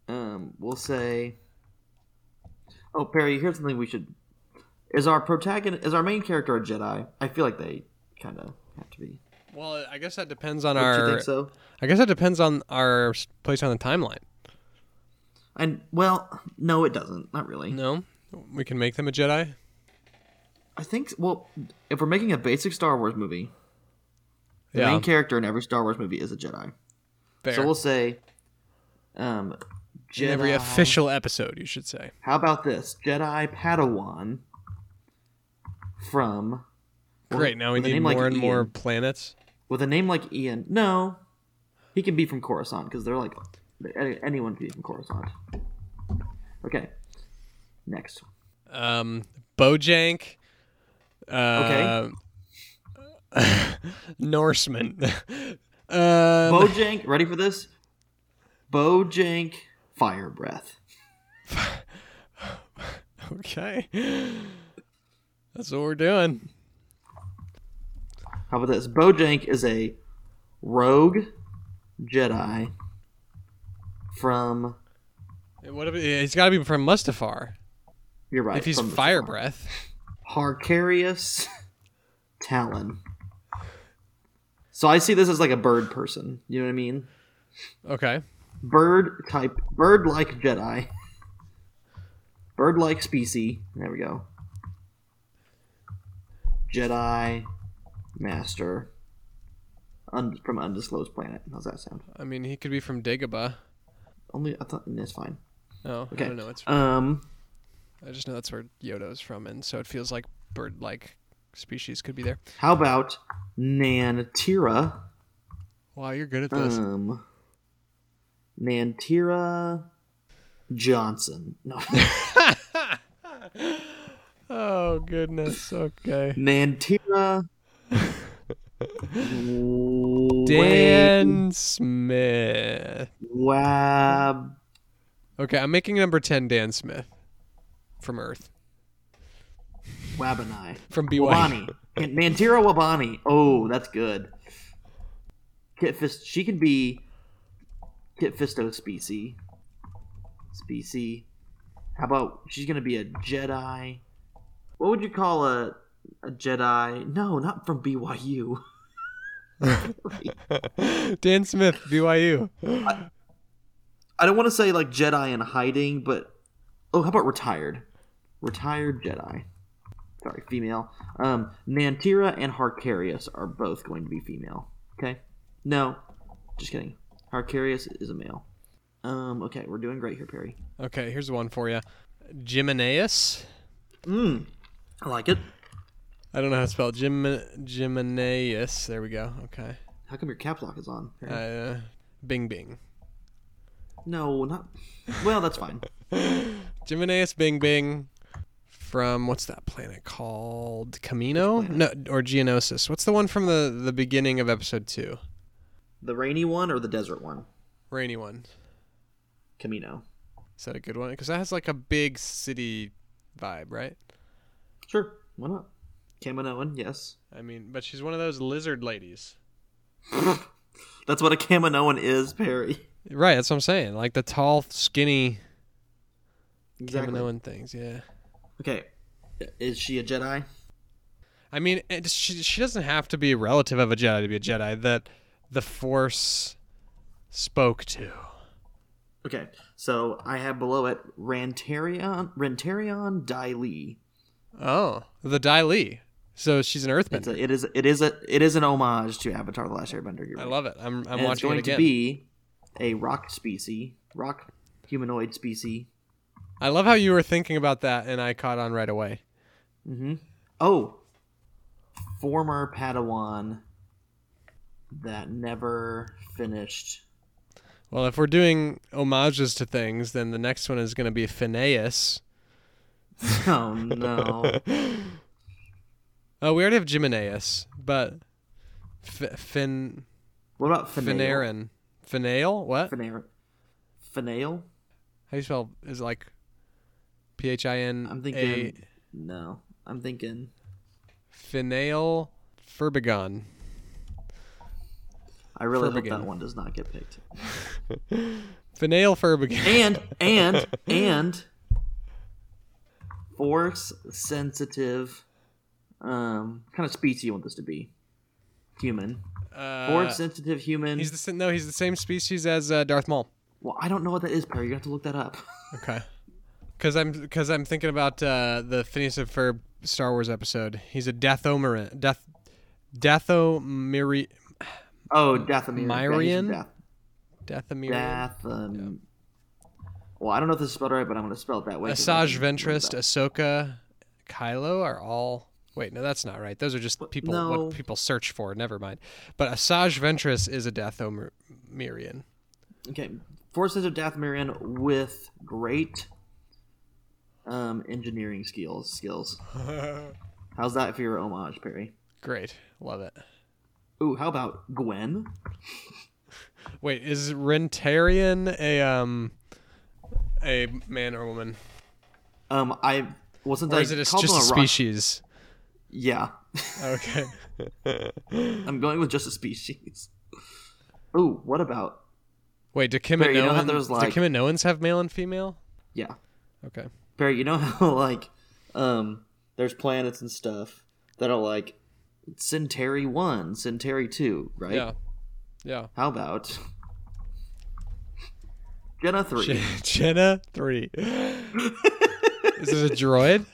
Um, we'll say. Oh, Perry, here's something we should. Is our protagonist is our main character a Jedi? I feel like they kind of have to be.
Well, I guess that depends on
Don't you
our.
think so?
I guess that depends on our place on the timeline.
And well, no, it doesn't. Not really.
No, we can make them a Jedi.
I think well, if we're making a basic Star Wars movie, the
Yeah,
main character in every Star Wars movie is a Jedi.
fair.
So we'll say, um, Jedi.
In every official episode, you should say.
How about this Jedi Padawan from?
Great. Now we need more
like
and more planets.
With a name like Ian. No, he can be from Coruscant because they're like anyone can be from Coruscant. Okay, next.
Um, Bojank. Uh, Norseman. um,
Bojank, ready for this? Bojank Fire Breath.
okay. That's what we're doing.
How about this? Bojank is a rogue Jedi from.
What if, he's got to be from Mustafar.
You're right.
if he's fire breath.
Harcarius Talon. So I see this as like a bird person. You know what I mean?
Okay.
Bird type, bird like Jedi. Bird like species. There we go. Jedi Master. Un- from undisclosed planet. How's that sound?
I mean, he could be from Dagobah.
Only I thought that's fine.
Oh,
Okay.
I don't know. It's,
Um,
I just know that's where Yoda's from, and so it feels like bird-like species could be there.
how about Nantira?
Wow, you're good at this.
Um, Nantira Johnson. No,
oh goodness. Okay.
Nantira.
Dan Smith.
Wab.
Okay, I'm making number ten. Dan Smith from Earth,
Wabani.
from BYU.
Wabani. Nantira Wabani. Oh, that's good. Kit Fist. She can be Kit Fisto species. Species. How about she's gonna be a Jedi? What would you call a a Jedi? No, not from BYU.
Dan Smith, BYU.
I don't want to say like Jedi in hiding, but oh, how about retired? Retired Jedi. Sorry, female. Um, Nantira and Harcarius are both going to be female. Okay. No, just kidding. Harcarius is a male. Um. Okay, we're doing great here, Perry.
Okay, here's one for you. Jimenez.
Mm. I like it.
I don't know how to spell it. Jim Jimenez. There we go. Okay.
How come your caps lock is on?
Uh, Bing Bing.
no, not. Well, that's fine.
Jimenez Bing Bing from what's that planet called? Kamino? No, or Geonosis. What's the one from the the beginning of episode two?
The rainy one or the desert one?
Rainy one.
Kamino.
Is that a good one? Because that has like a big city vibe, right?
Sure. Why not? Kaminoan, yes.
I mean, but she's one of those lizard ladies.
That's what a Kaminoan is, Perry.
Right, that's what I'm saying. Like the tall, skinny
Exactly.
Kaminoan things. Yeah.
Okay. Is she a Jedi?
I mean, it, she she doesn't have to be a relative of a Jedi to be a Jedi. That the Force spoke to.
Okay. So I have below it Rantarion Rantarion Dai Li.
Oh, the Dai Li. So she's an
It's
Earthbender.
a, it is it is a it is an homage to Avatar: The Last Airbender. You're
I love it. I'm I'm
and it's
watching
going
it again.
to be a rock species, rock humanoid species.
I love how you were thinking about that, and I caught on right away.
Mm-hmm. Oh, former Padawan that never finished.
Well, if we're doing homages to things, then the next one is going to be Phineas
Oh no.
Oh, we already have Jimenez, but F- Fin
What about?
Finarin. Finale? What?
Finale. Finale?
How do you spell? Is it like P H I N
I'm thinking. No, I'm thinking.
Finale Furbigon.
I really hope that one does not get picked.
Finale Furbigon.
And and and force sensitive. Um, kind of species you want this to be? Human.
Uh,
Force sensitive human.
he's the no, he's the same species as uh, Darth Maul.
Well, I don't know what that is, Perry. You have to look that up.
Okay. Because I'm because I'm thinking about uh, the Phineas and Ferb Star Wars episode. He's a Deathomeran. Death. Deathomiri.
Oh, Dathomir.
Myrian?
Death. Death. Um, Well, I don't know if this is spelled right, but I'm going to spell it that way.
Asajj Ventress. Ahsoka, Kylo are all. Wait, no, that's not right. Those are just people.
no.
What people search for. Never mind. But Asajj Ventress is a Deathomirian.
Okay. Force sensitive Dathomirian with great um, engineering skills. Skills. How's that for your homage, Perry?
Great, love it.
Ooh, how about Gwen?
Wait, is Rentarian a um a man or woman,
Um, I wasn't.
or is it a, just a
rock-
species?
Yeah,
Okay.
I'm going with just a species. Ooh, what about?
Wait, do Kim
Barry,
and
you know how
Noans
there's,
do
like-
Kim and Noans have male and female?
Yeah,
Okay.
Barry. You know how like, um, there's planets and stuff that are like Centauri one, Centauri two, right?
Yeah. Yeah.
How about Jenna three?
Jenna three. is it a droid?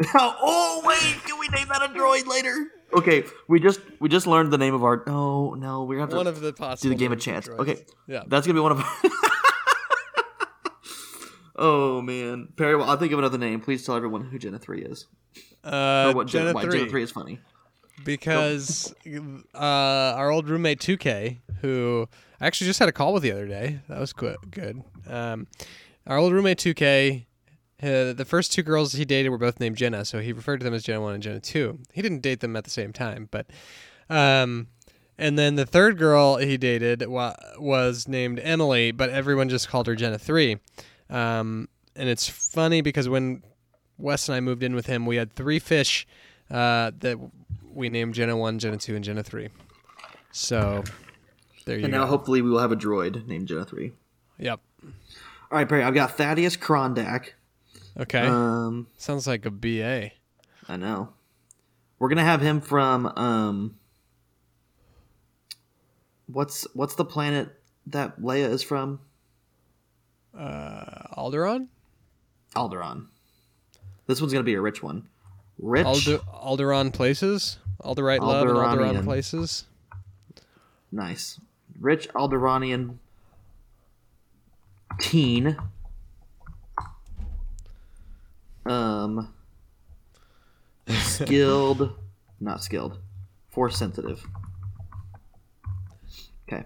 oh wait, can we name that a droid later? Okay, we just we just learned the name of our. Oh no, we have to
One of the possible.
do the game of
names
chance.
droids.
Okay,
Yeah.
that's gonna be one of. oh man, Perry. Well, I'll think of another name. Please tell everyone who Jenna three is,
Uh,
or what Jenna,
Jenna
why
three.
Jenna three is funny.
because uh, our old roommate 2K, who I actually just had a call with the other day, that was qu- good. Um, our old roommate 2K, uh, the first two girls he dated were both named Jenna, so he referred to them as Jenna 1 and Jenna 2. He didn't date them at the same time, but. Um, and then the third girl he dated wa- was named Emily, but everyone just called her Jenna 3. Um, and it's funny because when Wes and I moved in with him, we had three fish uh, that we named Jenna 1, Jenna 2, and Jenna 3. So there you go.
And
go.
now hopefully we will have a droid named Jenna three.
yep.
All right, Perry. I've got Thaddeus Krondak.
Okay.
Um,
Sounds like a BA.
I know. We're gonna have him from um. What's what's the planet that Leia is from?
Uh, Alderon?
Alderaan. This one's gonna be a rich one. Rich.
Alder- Alderon Places? Alderite Love and Alderon Places?
Nice. Rich Alderanian teen. Um skilled not skilled. Force sensitive. Okay.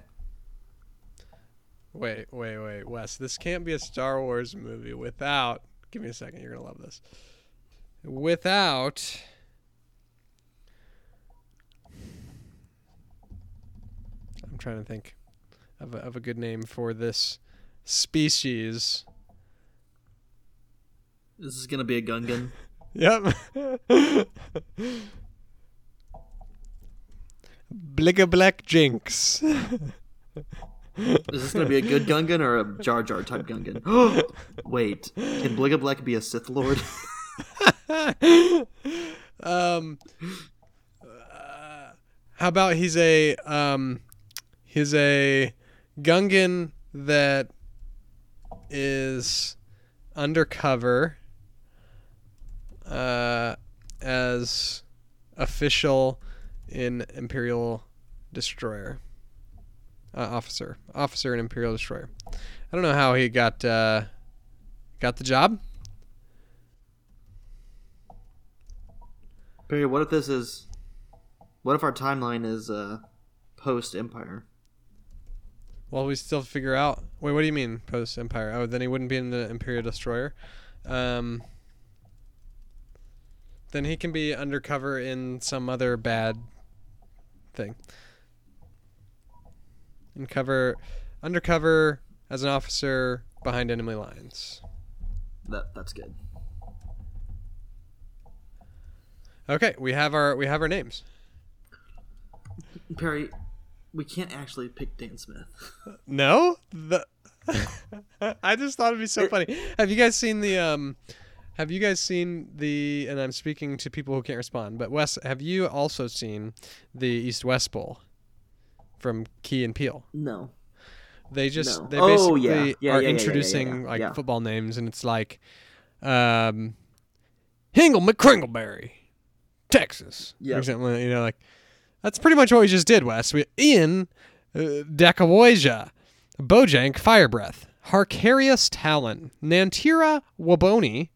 Wait, wait, wait, Wes. This can't be a Star Wars movie without. Give me a second. You're gonna love this. Without. I'm trying to think of a, of a good name for this species.
This is gonna be a Gungan.
Yep. Blicka Black Jinx.
Is this gonna be a good Gungan or a Jar Jar type Gungan? Wait, can Bligga Black be a Sith Lord?
um, uh, how about he's a um, he's a Gungan that is undercover uh, as official in Imperial Destroyer. Uh, officer, officer in Imperial Destroyer. I don't know how he got uh, got the job.
Perry, what if this is? What if our timeline is uh, post Empire?
Well, we still figure out. Wait, what do you mean post Empire? Oh, then he wouldn't be in the Imperial Destroyer. Um, then he can be undercover in some other bad thing. And cover undercover as an officer behind enemy lines.
That that's good.
Okay, we have our we have our names.
Perry, we can't actually pick Dan Smith.
No? The I just thought it'd be so funny. Have you guys seen the um have you guys seen the and I'm speaking to people who can't respond, but Wes, have you also seen the East West Bowl from Key and Peele?
No.
They just
No.
they
Oh,
basically
yeah. Yeah,
are
yeah, yeah, yeah, yeah,
introducing
yeah.
like
Yeah.
football names and it's like um Hingle McCringleberry, Texas. Or something, you know, like that's pretty much what we just did, Wes. We Ian uh, Dakawoja, Bojank Firebreath, Harcarius Talon, Nantira Waboni,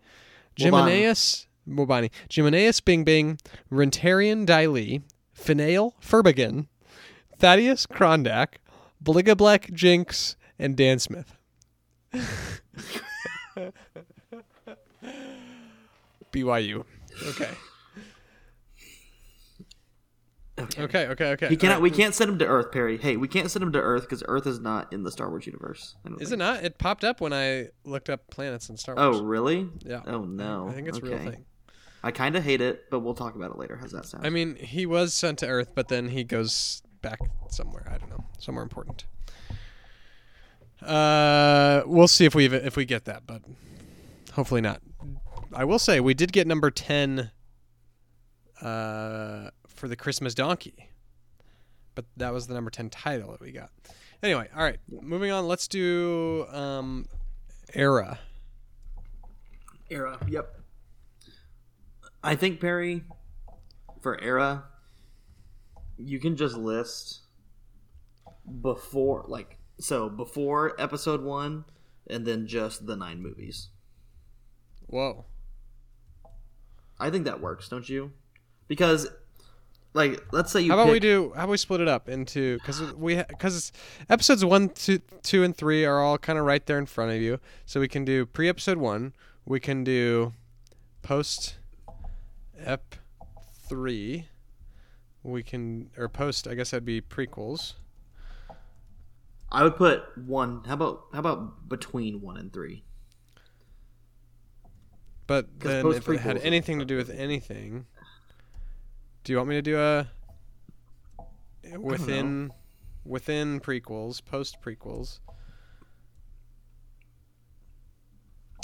Jimeneus Wabani, Jimeneus Bing Bing, Rentarian Daili, Finale Furbigan, Thaddeus Krondak, Bligablek Jinx, and Dan Smith. BYU. Okay.
Okay.
Okay. Okay. Okay.
He cannot. We can't send him to Earth, Perry. Hey, we can't send him to Earth because Earth is not in the Star Wars universe.
Is it not? It popped up when I looked up planets in Star Wars.
Oh, really?
yeah.
Oh no.
I think it's a real thing.
I kind of hate it, but we'll talk about it later. How's that sound?
I mean, he was sent to Earth, but then he goes back somewhere. I don't know, somewhere important. Uh, we'll see if we if we get that, but hopefully not. I will say we did get number ten. Uh, for the Christmas donkey, but that was the number ten title that we got. Anyway, all right, moving on. Let's do um, era.
Era. Yep. I think Perry, for Era, you can just list before, like, so before episode one, and then just the nine movies.
Whoa.
I think that works, don't you? Because, like, let's say you.
How about we do? How about we split it up into because we because episodes one, two, two, and three are all kind of right there in front of you. So we can do pre episode one. We can do post ep three. We can or post. I guess that'd be prequels.
I would put one. How about how about between one and three?
But then if it had anything to do with anything, do you want me to do a within within prequels, post prequels?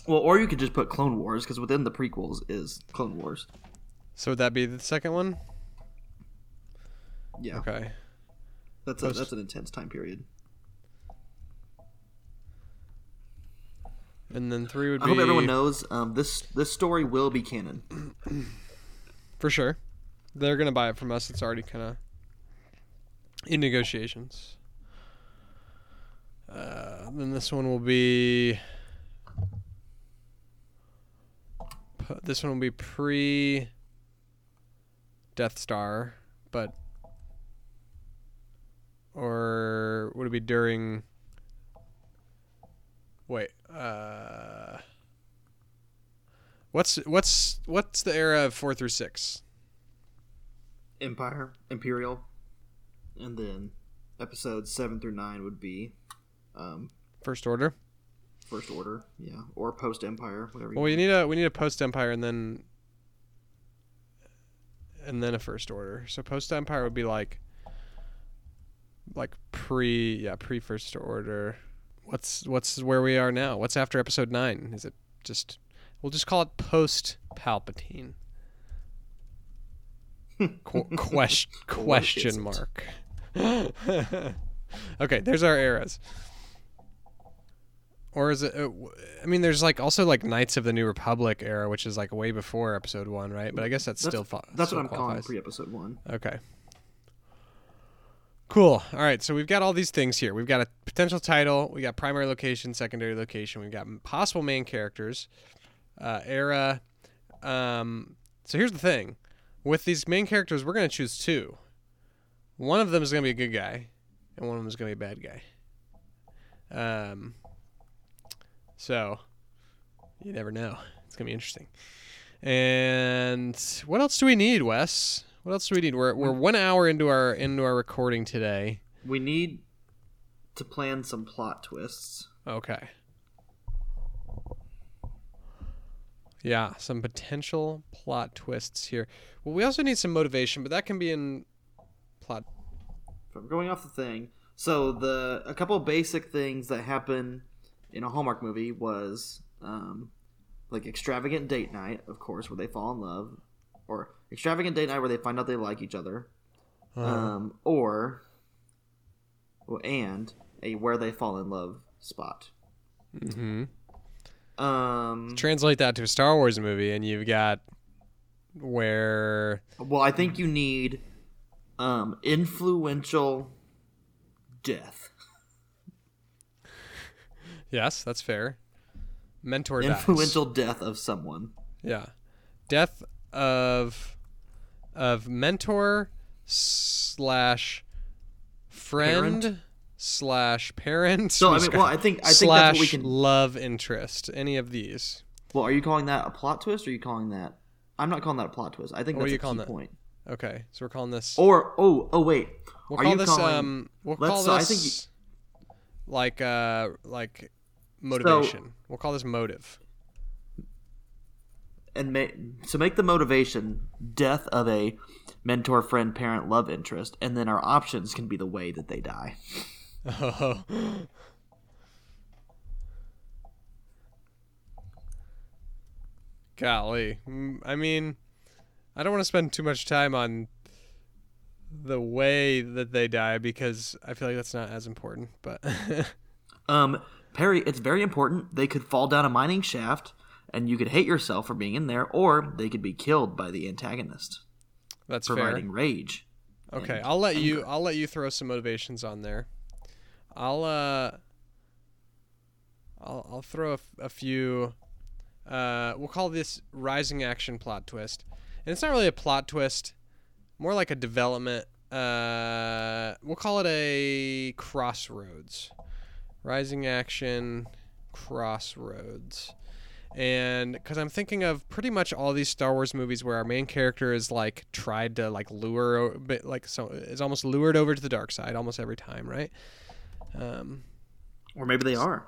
Well, or you could just put Clone Wars because within the prequels is Clone Wars.
So would that be the second one?
Yeah,
Okay.
that's a,
Post-
that's an intense time period.
And then three would
I
be
hope everyone knows um, this this story will be canon.
for sure. They're gonna buy it from us. It's already kind of in negotiations. Uh, then this one will be. This one will be pre. Death Star, but. Or would it be during? Wait. Uh. What's what's what's the era of four through six?
Empire, Imperial, and then episodes seven through nine would be um,
First Order.
First Order, yeah, or Post Empire, whatever.
Well, we need a we need a post Empire and then and then a First Order. So post Empire would be like like pre yeah pre First Order. What's what's where we are now? What's after Episode nine? Is it just we'll just call it post Palpatine. Qu- quest, question mark. okay, there's our eras. Or is it? Uh, I mean, there's like also like Knights of the New Republic era, which is like way before Episode One, right? But I guess that's,
that's,
still fa-
that's
still
what I'm calling pre-episode one.
Okay. Cool. All right. So we've got all these things here. We've got a potential title. We got primary location, secondary location. We've got possible main characters, uh, era. Um, so here's the thing: with these main characters, we're gonna choose two. One of them is gonna be a good guy, and one of them is gonna be a bad guy. Um. So, you never know. It's gonna be interesting. And what else do we need, Wes? What else do we need? We're we're one hour into our into our recording today.
We need to plan some plot twists.
Okay. Yeah, some potential plot twists here. Well, we also need some motivation, but that can be in plot.
I'm going off the thing, so the a couple basic things that happen in a Hallmark movie was um, like extravagant date night, of course, where they fall in love, or extravagant date night where they find out they like each other, um, or well, and a where they fall in love spot.
Mm-hmm.
Um,
Translate that to a Star Wars movie, and you've got where
well, I think you need um, influential death.
yes, that's fair. Mentor dies.
Influential death of someone.
Yeah, death of of mentor slash friend
Parent?
Slash parent.
So I mean, well, I think I think
slash
that's what we can.
love interest. Any of these?
Well, are you calling that a plot twist? or Are you calling that? I'm not calling that a plot twist. I think
What are you
a
calling
key
that?
point.
Okay, so we're calling this.
Or oh oh wait,
we'll
are
call
you
this
calling?
um. We'll call
so I think you-
like uh like motivation. we'll call this motive.
and ma- so make the motivation death of a mentor, friend, parent, love interest, and then our options can be the way that they die.
Oh. Golly. I mean, I don't want to spend too much time on the way that they die because I feel like that's not as important, but
Um, Perry, it's very important. They could fall down a mining shaft, and you could hate yourself for being in there, or they could be killed by the antagonist,
that's
providing
fair.
rage.
Okay, I'll let you. I'll let you throw some motivations on there. I'll uh I'll I'll throw a, f- a few uh we'll call this rising action plot twist. And it's not really a plot twist, more like a development uh we'll call it a crossroads. Rising action crossroads. And because I'm thinking of pretty much all these Star Wars movies where our main character is like tried to like lure, like so is almost lured over to the dark side almost every time, right? Um,
Or maybe they are.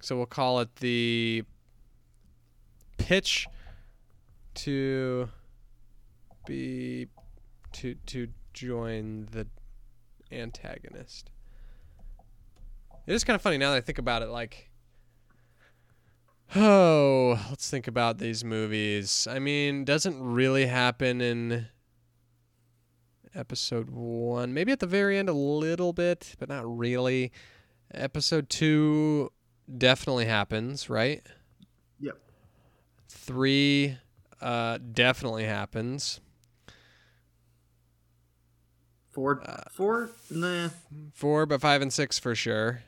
so we'll call it the pitch to be to to join the antagonist. It is kind of funny now that I think about it. Like, oh, let's think about these movies. I mean, doesn't really happen in episode one. Maybe at the very end a little bit, but not really. Episode two definitely happens, right?
Yep.
Three uh, definitely happens.
Four, four, nah.
Four, but five and six for sure.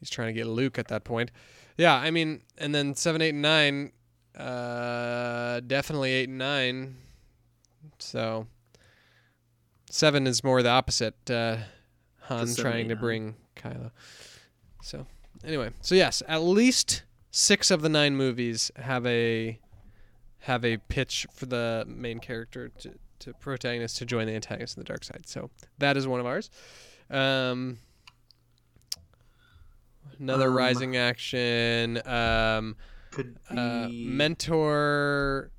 He's trying to get Luke at that point. Yeah, I mean, and then seven, eight, and nine, uh, definitely eight and nine. So seven is more the opposite. Uh, Han
seven,
trying
eight,
to
nine.
bring Kylo. So anyway, so yes, at least six of the nine movies have a have a pitch for the main character to, to protagonist to join the antagonist in the dark side. So that is one of ours. Um, another
Um,
rising action. Um,
Could be
uh, mentor.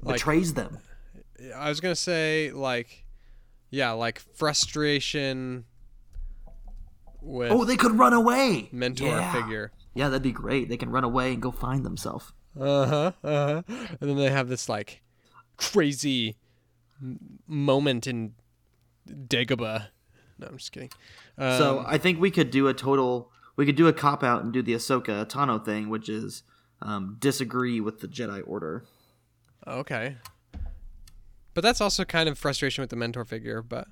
Like
betrays them.
I was gonna say like, yeah, like frustration with
Oh, they could run away.
mentor
yeah.
figure.
Yeah, that'd be great. They can run away and go find themselves.
Uh huh. Uh huh. And then they have this like crazy m- moment in Dagobah. No, I'm just kidding. Um,
so I think we could do a total. We could do a cop out and do the Ahsoka Tano thing, which is um, disagree with the Jedi Order.
okay, but that's also kind of frustration with the mentor figure. But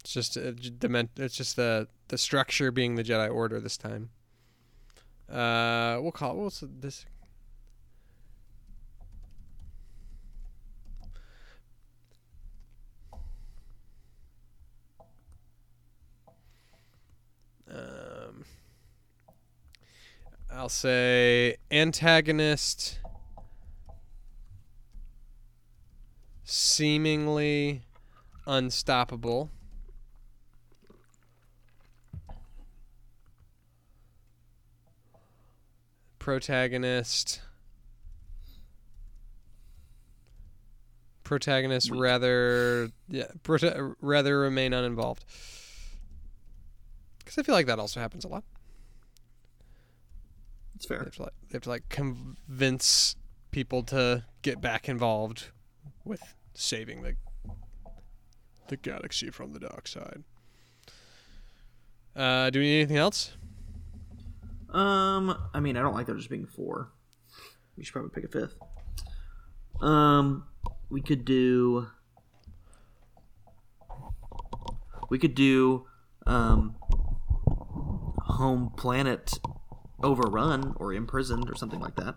it's just uh, the men- It's just the the structure being the Jedi Order this time. Uh, we'll call it what's this? Um, I'll I'll say antagonist seemingly unstoppable. Protagonist protagonist rather yeah prota- rather remain uninvolved because i feel like that also happens a lot
It's
they
fair.
have to like, they have to like convince people to get back involved with saving the the galaxy from the dark side uh do we need anything else
Um, I mean, I don't like there just being four. We should probably pick a fifth. Um, we could do. We could do, um, home planet overrun or imprisoned or something like that.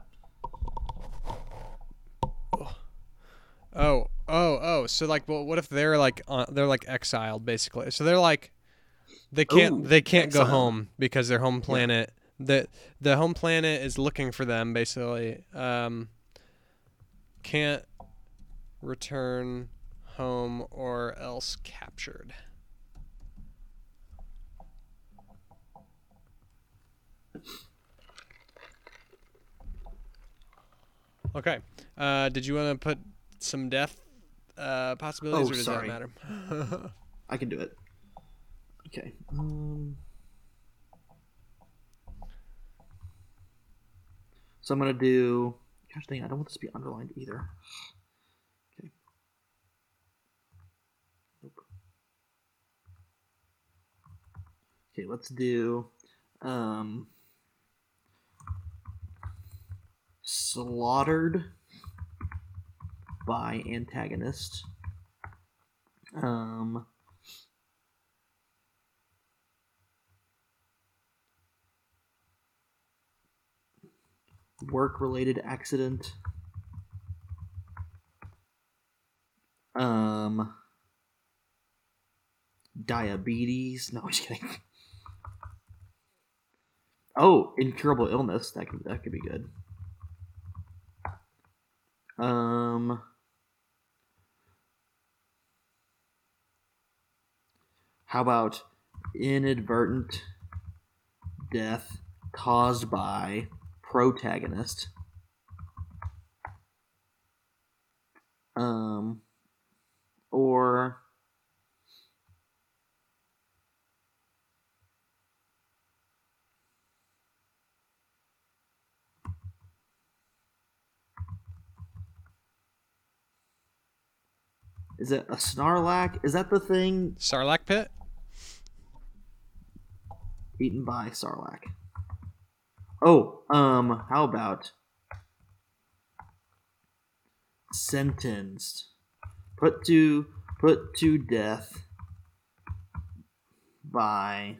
Oh, oh, oh. So like, well, what if they're like uh, they're like exiled basically? So they're like they can't
Ooh,
they can't go home because their home planet the the home planet is looking for them basically. Um, can't return home or else captured. Okay. Uh, did you want to put some death uh, possibilities,
Oh,
or does
sorry.
that matter?
I can do it. Okay. Um, so I'm gonna do. Gosh dang, I don't want this to be underlined either. Okay. Nope. Okay, let's do. Um, slaughtered by antagonist. Um. work related accident um diabetes no i'm just kidding oh incurable illness that could that could be good um how about inadvertent death caused by protagonist. Um, or is it a snarlack? Is that the thing
Sarlacc pit.
Eaten by Sarlacc? Oh, um, how about sentenced, put to put to death by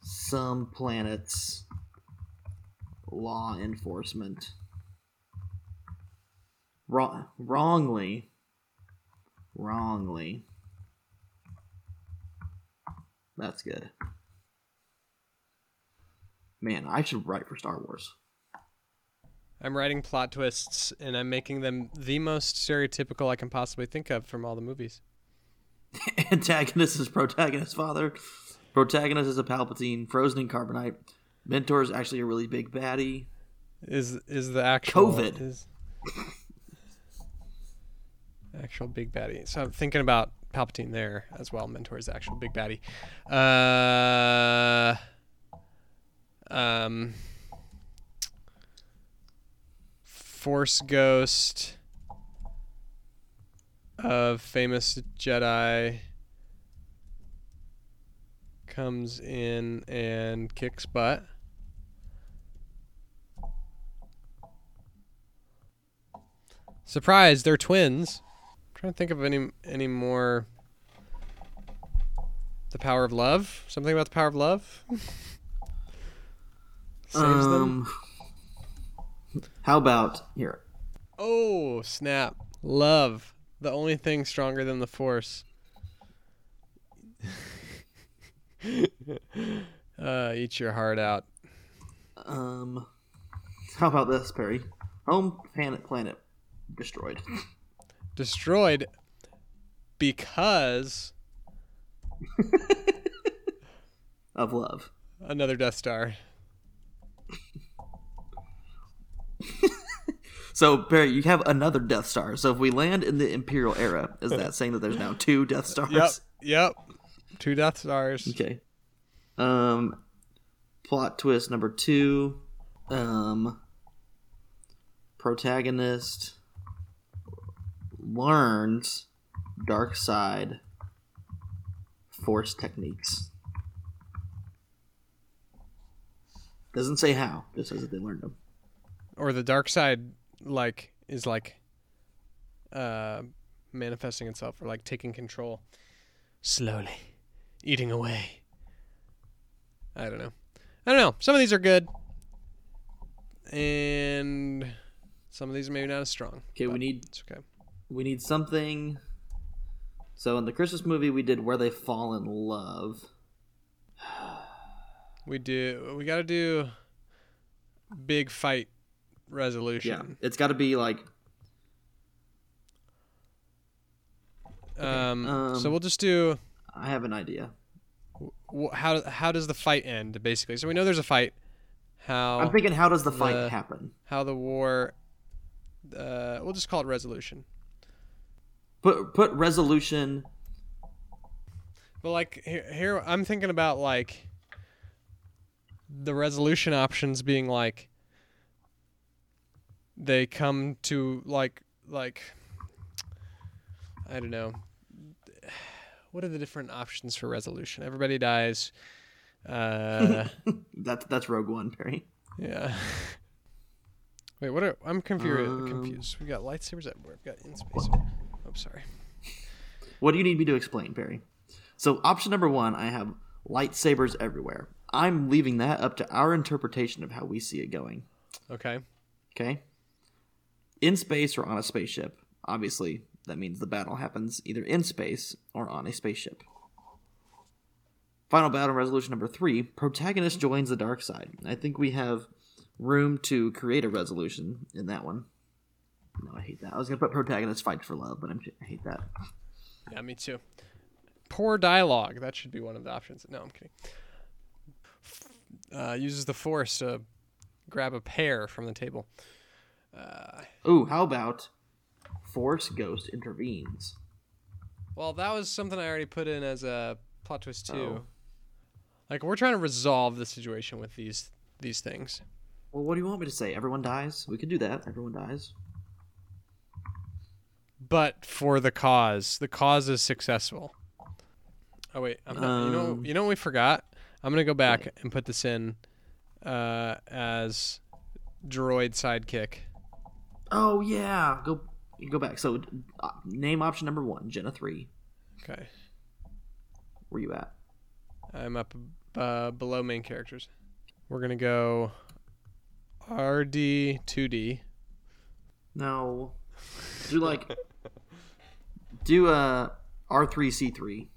some planet's law enforcement. Wrong, wrongly wrongly that's good Man, I should write for Star Wars.
I'm writing plot twists and I'm making them the most stereotypical I can possibly think of from all the movies.
Antagonist is protagonist's father. Protagonist is a Palpatine, frozen in carbonite. Mentor is actually a really big baddie.
Is is the actual
COVID.
Is actual big baddie. So I'm thinking about Palpatine there as well. Mentor is the actual big baddie. Uh, um, Force Ghost of famous Jedi comes in and kicks butt. Surprise, they're twins. I'm trying to think of any any more the power of love? Something about the power of love? Saves them.
Um, how about here?
Oh, snap. Love. The only thing stronger than the force. uh, eat your heart out.
Um, how about this, Perry? Home planet planet destroyed.
Destroyed because
of love.
another Death Star.
So Barry, you have another Death Star. So if we land in the Imperial era, is that saying that there's now two Death Stars?
Yep. Yep. Two Death Stars.
Okay. Um, plot twist number two. Um, protagonist learns dark side force techniques. Doesn't say how, just says that they learned them.
Or the dark side like is like uh manifesting itself or like taking control slowly eating away. I don't know. I don't know. Some of these are good. And some of these are maybe not as strong
Okay, we need
it's okay
we need something. So in the Christmas movie, we did where they fall in love.
we do we gotta do big fight resolution.
Yeah, it's got to be like
um,
um,
so we'll just do
I have an idea.
wh- how how does the fight end basically so we know there's a fight how
I'm thinking, how does the fight
the-
happen?
how the war uh, we'll just call it resolution
Put put resolution.
but like here, here i'm thinking about like the resolution options being like they come to like like i don't know. What are the different options for resolution? Everybody dies. Uh
That's that's Rogue One, Perry.
yeah. Wait what are i'm confused
Um,
confused. We got lightsabers everywhere We've got in space oh sorry
What do you need me to explain, Perry? So option number one, I have lightsabers everywhere. I'm leaving that up to our interpretation of how we see it going.
okay
Okay. In space or on a spaceship. Obviously, that means the battle happens either in space or on a spaceship. Final battle resolution number three protagonist joins the dark side. I think we have room to create a resolution in that one. No, I hate that. I was going to put protagonist fight for love, but I'm, I hate that.
Yeah, me too. Poor dialogue. That should be one of the options. No, I'm kidding. Uh, uses the force to grab a pear from the table. Uh,
Ooh, how about Force Ghost intervenes?
well, that was something I already put in as a plot twist too.
Oh.
Like we're trying to resolve the situation with these these things.
Well, what do you want me to say? Everyone dies? We could do that. Everyone dies.
But for the cause. The cause is successful. Oh wait, I'm not, you know
Um,
you know what we forgot. I'm gonna go back and put this in uh, as droid sidekick.
Oh yeah, go go back. So, uh, name option number one, Jenna three.
Okay,
Where you at?
I'm up uh, below main characters. We're gonna go RD two D.
No, do like do uh R three C three,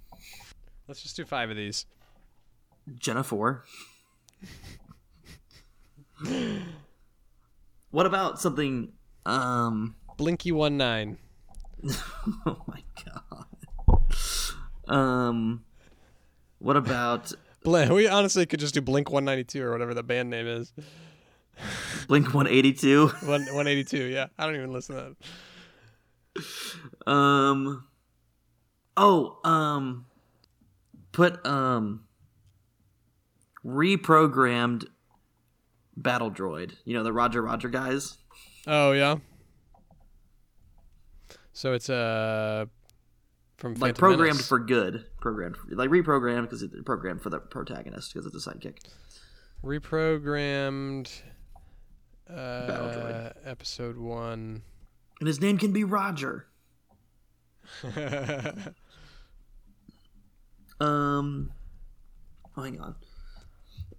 Let's just do five of these.
Jenna four. what about something? Um.
Blinky one nine.
Oh my god. Um. What about
we honestly could just do Blink one ninety two or whatever the band name is.
Blink one eighty two?
One one eighty two. Yeah, I don't even listen to that.
Um. Oh, um. Put um. Reprogrammed battle droid. You know the Roger Roger guys.
Oh yeah. So it's uh from
Like programmed
Menace.
for good. Programmed like reprogrammed because it's programmed for the protagonist because it's a sidekick.
reprogrammed uh,
droid.
episode one.
And his name can be Roger. Um. Oh, hang on.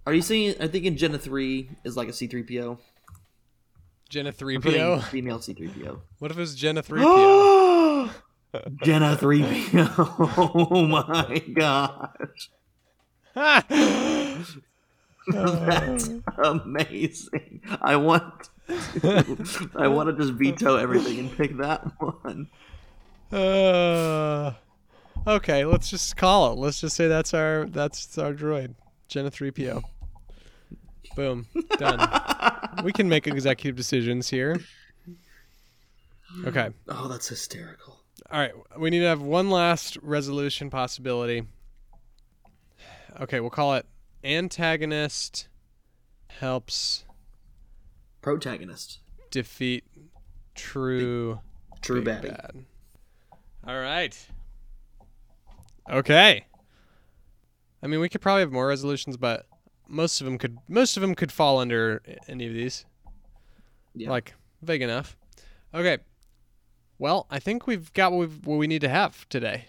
Are you saying? I think in Jenna three is like a C three PO.
Jenna three PO.
female C three PO.
What if it was Jenna three PO?
Jenna 3PO. Oh my gosh. That's amazing. I want. To, I want to just veto everything and pick that one.
Uh, okay, let's just call it. Let's just say that's our that's our droid, Jenna three PO. Boom, done. we can make executive decisions here. Okay.
Oh, that's hysterical.
All right, we need to have one last resolution possibility. Okay, we'll call it antagonist helps
Protagonist.
defeat true
True
big
baddie.
bad. All right. Okay. I mean, we could probably have more resolutions, but most of them could most of them could fall under any of these.
Yeah.
Like vague enough. Okay. Well, I think we've got what, we've, what we need to have today.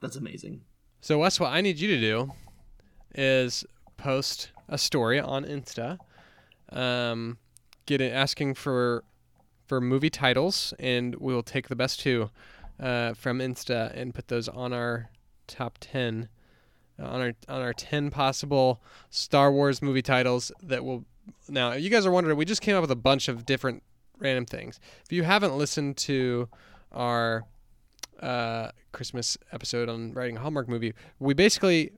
That's amazing.
So Wes, what I need you to do is post a story on Insta, um, get it, asking for for movie titles, and we will take the best two uh, from Insta and put those on our top ten, uh, on our on our ten possible Star Wars movie titles that will. Now, you guys are wondering, we just came up with a bunch of different random things. If you haven't listened to our uh, Christmas episode on writing a Hallmark movie, we basically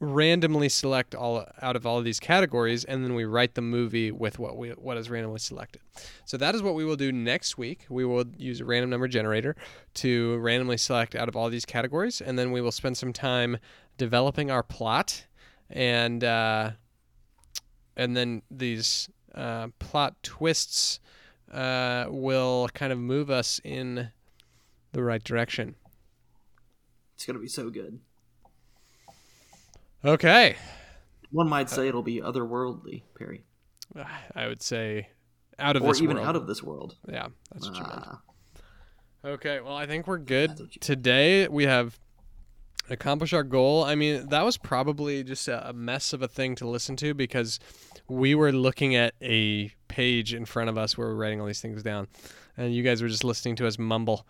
randomly select all out of all of these categories, and then we write the movie with what we what is randomly selected. So that is what we will do next week. We will use a random number generator to randomly select out of all these categories, and then we will spend some time developing our plot, and uh, and then these uh, plot twists uh, will kind of move us in the right direction.
It's gonna be so good.
Okay.
One might say it'll be otherworldly, Perry,
I would say out of this world.
or
this
even
world.
out of this world.
Yeah, that's what you meant.
Ah,
Okay, well, I think we're good. Today we have accomplished our goal. I mean, that was probably just a, mess of a thing to listen to because we were looking at a page in front of us where we're writing all these things down, and you guys were just listening to us mumble.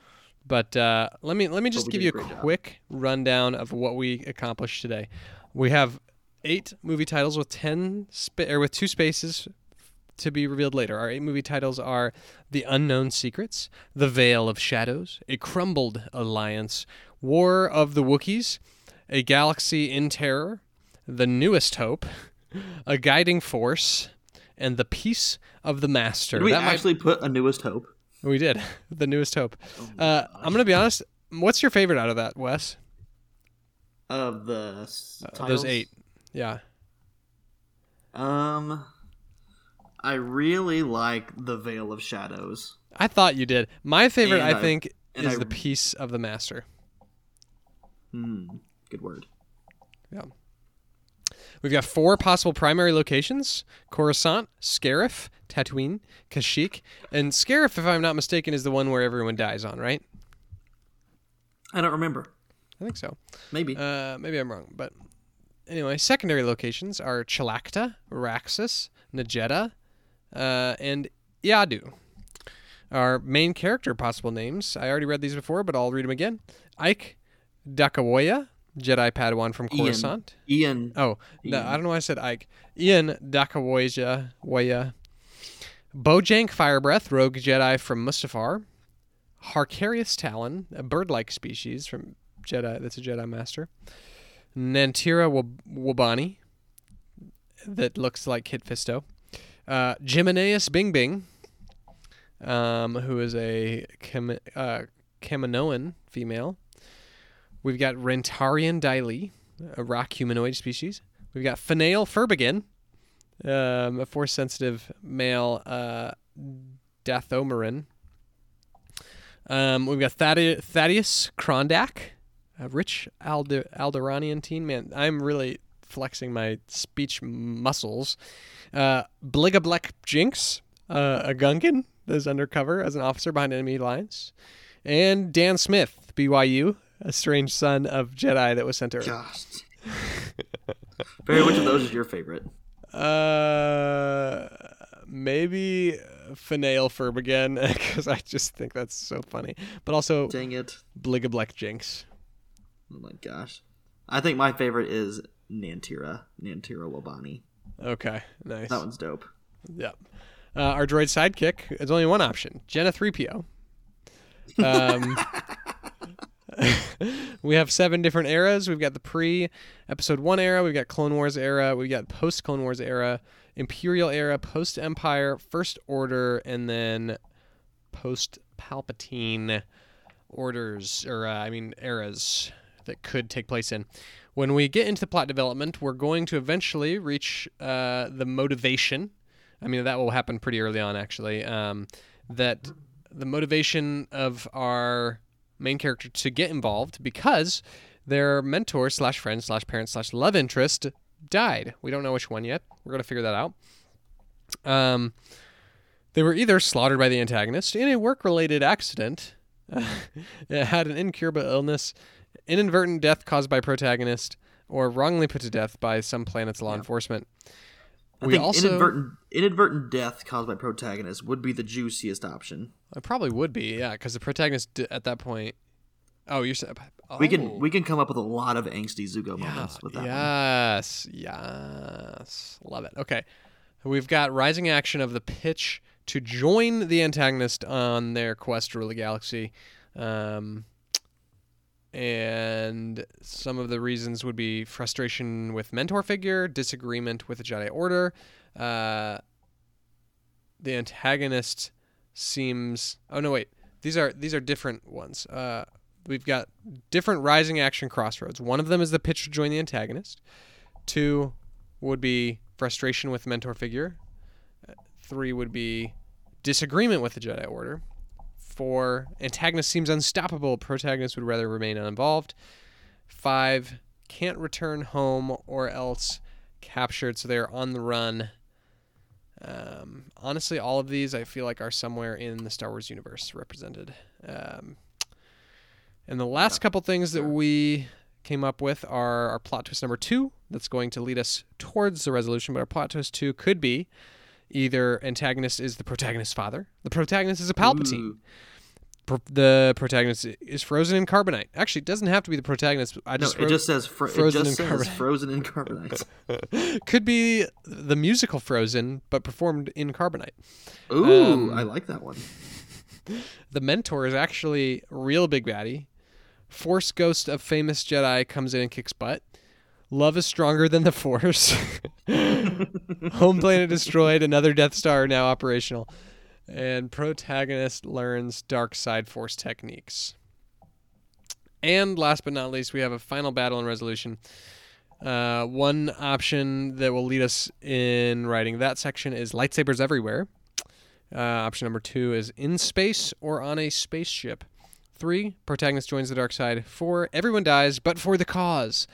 But uh, let me let me just give you
a great job.
quick rundown of what we accomplished today. We have eight movie titles with ten spa- or with two spaces to be revealed later. Our eight movie titles are The Unknown Secrets, The Veil of Shadows, A Crumbled Alliance, War of the Wookiees, A Galaxy in Terror, The Newest Hope, A Guiding Force, and The Peace of the Master.
Did we
That might-
actually put a newest hope?
we did. The Newest Hope.
Oh
Uh, I'm going to be honest. What's your favorite out of that, Wes?
Of the
Uh, those eight. Yeah.
Um, I really like the Veil of Shadows.
I thought you did. My favorite, I
I-
think, is
I-
The Peace of the Master.
Hmm, good word. Yeah.
We've got four possible primary locations Coruscant, Scarif, Tatooine, Kashyyyk. And Scarif, if I'm not mistaken, is the one where everyone dies on, right?
I don't remember.
I think so.
Maybe.
Uh, maybe I'm wrong. But anyway, secondary locations are Chalacta, Raxus, Najeda, uh, and Eadu. Our main character possible names, I already read these before, but I'll read them again. Ike Dakawoya, Jedi Padawan from
Ian.
Coruscant.
Ian.
Oh, no, I don't know why I said Ike. Ian Dakawoya, Waya. Bojank Firebreath, Rogue Jedi from Mustafar. Harkarius Talon, a bird-like species from Jedi. That's a Jedi Master. Nantira Wab- Wabani, that looks like Kit Fisto. Uh, Jimenez Bing Bing, um, who is a Kam- uh, Kaminoan female. We've got Rentarian Daily, a rock humanoid species. We've got Finale Furbigan, um, a force sensitive male uh, Dathomarin. Um, we've got Thadde- Thaddeus Krondak, a rich Alde- Alderaanian teen man. I'm really flexing my speech muscles. Uh, Bligablek Jinx, uh, a Gungan that is undercover as an officer behind enemy lines. And Dan Smith, BYU, a strange son of Jedi that was sent to Earth.
Gosh. Barry, which of those is your favorite?
Uh, maybe Finale Furbigan because I just think that's so funny. But also
Dang it.
Bligablek Jinx.
Oh my gosh. I think my favorite is Nantira, Nantira Wabani.
Okay, nice.
That one's dope.
Yep. Uh, our droid sidekick is only one option Jenna 3PO. Um, we have seven different eras. We've got the pre episode one era, we've got Clone Wars era, we've got post Clone Wars era, Imperial era, post Empire, First Order, and then post Palpatine orders, or uh, I mean, eras that could take place in. When we get into the plot development, we're going to eventually reach uh, the motivation. I mean, that will happen pretty early on, actually. Um, that the motivation of our main character to get involved because their mentor slash friend slash parent slash love interest died. We don't know which one yet. We're gonna figure that out. Um, they were either slaughtered by the antagonist in a work-related accident, it had an incurable illness, inadvertent death caused by protagonist, or wrongly put to death by some planet's law enforcement.
I
we also
inadvertent inadvertent death caused by protagonist would be the juiciest option.
it probably would be yeah because the protagonist d- at that point. Oh, you're saying
We
oh.
can we can come up with a lot of angsty Zuko moments with that. one.
Yes, yes, love it. Okay, we've got rising action of the pitch to join the antagonist on their quest to rule the galaxy, um, and some of the reasons would be frustration with mentor figure, disagreement with the Jedi Order. Uh, the antagonist seems. Oh no, wait. These are these are different ones. Uh, we've got different rising action crossroads. One of them is the pitch to join the antagonist. Two would be frustration with mentor figure. Uh, Three would be disagreement with the Jedi Order. Four, antagonist seems unstoppable. Protagonist would rather remain uninvolved. Five, can't return home or else captured, so they're on the run. Um, honestly, all of these I feel like are somewhere in the Star Wars universe represented. Um, and the last couple things that we came up with are our plot twist number two. That's going to lead us towards the resolution. But our plot twist two could be either antagonist is the protagonist's father, the protagonist is a Palpatine. Pro- the protagonist is frozen in carbonite. Actually, it doesn't have to be the protagonist. I
No,
just
it just says fr- it
frozen
just
in
says
carbonite.
frozen in carbonite.
could be the musical Frozen, but performed in carbonite.
Ooh,
Um,
I like that one.
The mentor is actually real big baddie. Force ghost of famous Jedi comes in and kicks butt. Love is stronger than the Force. Home planet destroyed. Another Death Star now operational. And protagonist learns dark side Force techniques. And last but not least, we have a final battle and resolution. Uh, one option that will lead us in writing that section is lightsabers everywhere. Uh, option number two is in space or on a spaceship. Three, protagonist joins the dark side. Four, everyone dies, but for the cause.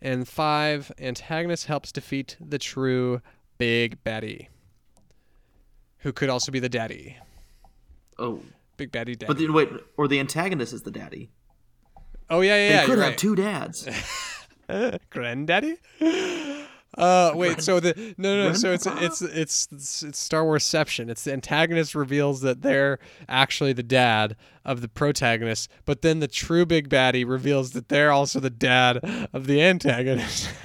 And five, antagonist helps defeat the true big baddie, who could also be the daddy.
Oh,
Big baddie daddy.
but then wait, or the antagonist is the daddy.
oh yeah, yeah,
They
yeah.
could have
right.
two dads.
granddaddy. Uh, wait. So the no, no. So it's, it's it's it's it's Star Warsception. It's the antagonist reveals that they're actually the dad of the protagonist, but then the true big baddie reveals that they're also the dad of the antagonist.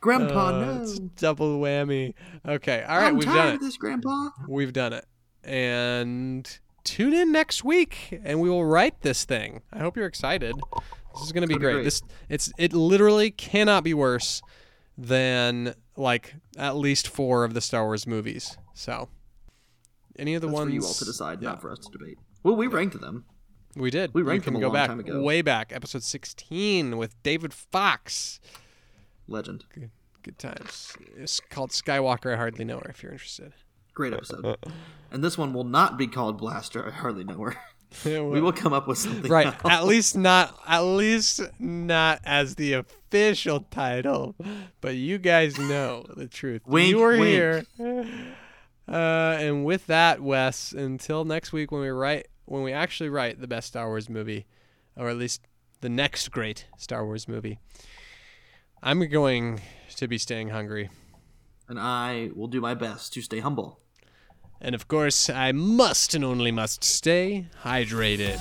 Grandpa,
Uh,
no.
it's double whammy. Okay. All right.
I'm
we've
tired
done
of this, Grandpa.
We've done it. And tune in next week, and we will write this thing. I hope you're excited. This is going to be great.
great.
This it's it literally cannot be worse than like at least four of the Star Wars movies. So, any of the
That's
ones
for you all to decide,
yeah.
not for us to debate. Well, we ranked them.
we did.
We ranked
can
them a
go
long
back
time ago.
way back, episode 16 with David Fox.
Legend.
Good times. It's called Skywalker. I hardly know her. If you're interested.
Great episode. and this one will not be called Blaster. I hardly know her.
we
We will come up with something.
right
else.
at least not at least not as the official title but you guys know the truth
Wink,
you were
wink.
here uh, and with that wes until next week when we write when we actually write the best star wars movie or at least the next great star wars movie i'm going to be staying hungry
And I will do my best to stay humble.
And of course i must and only must stay hydrated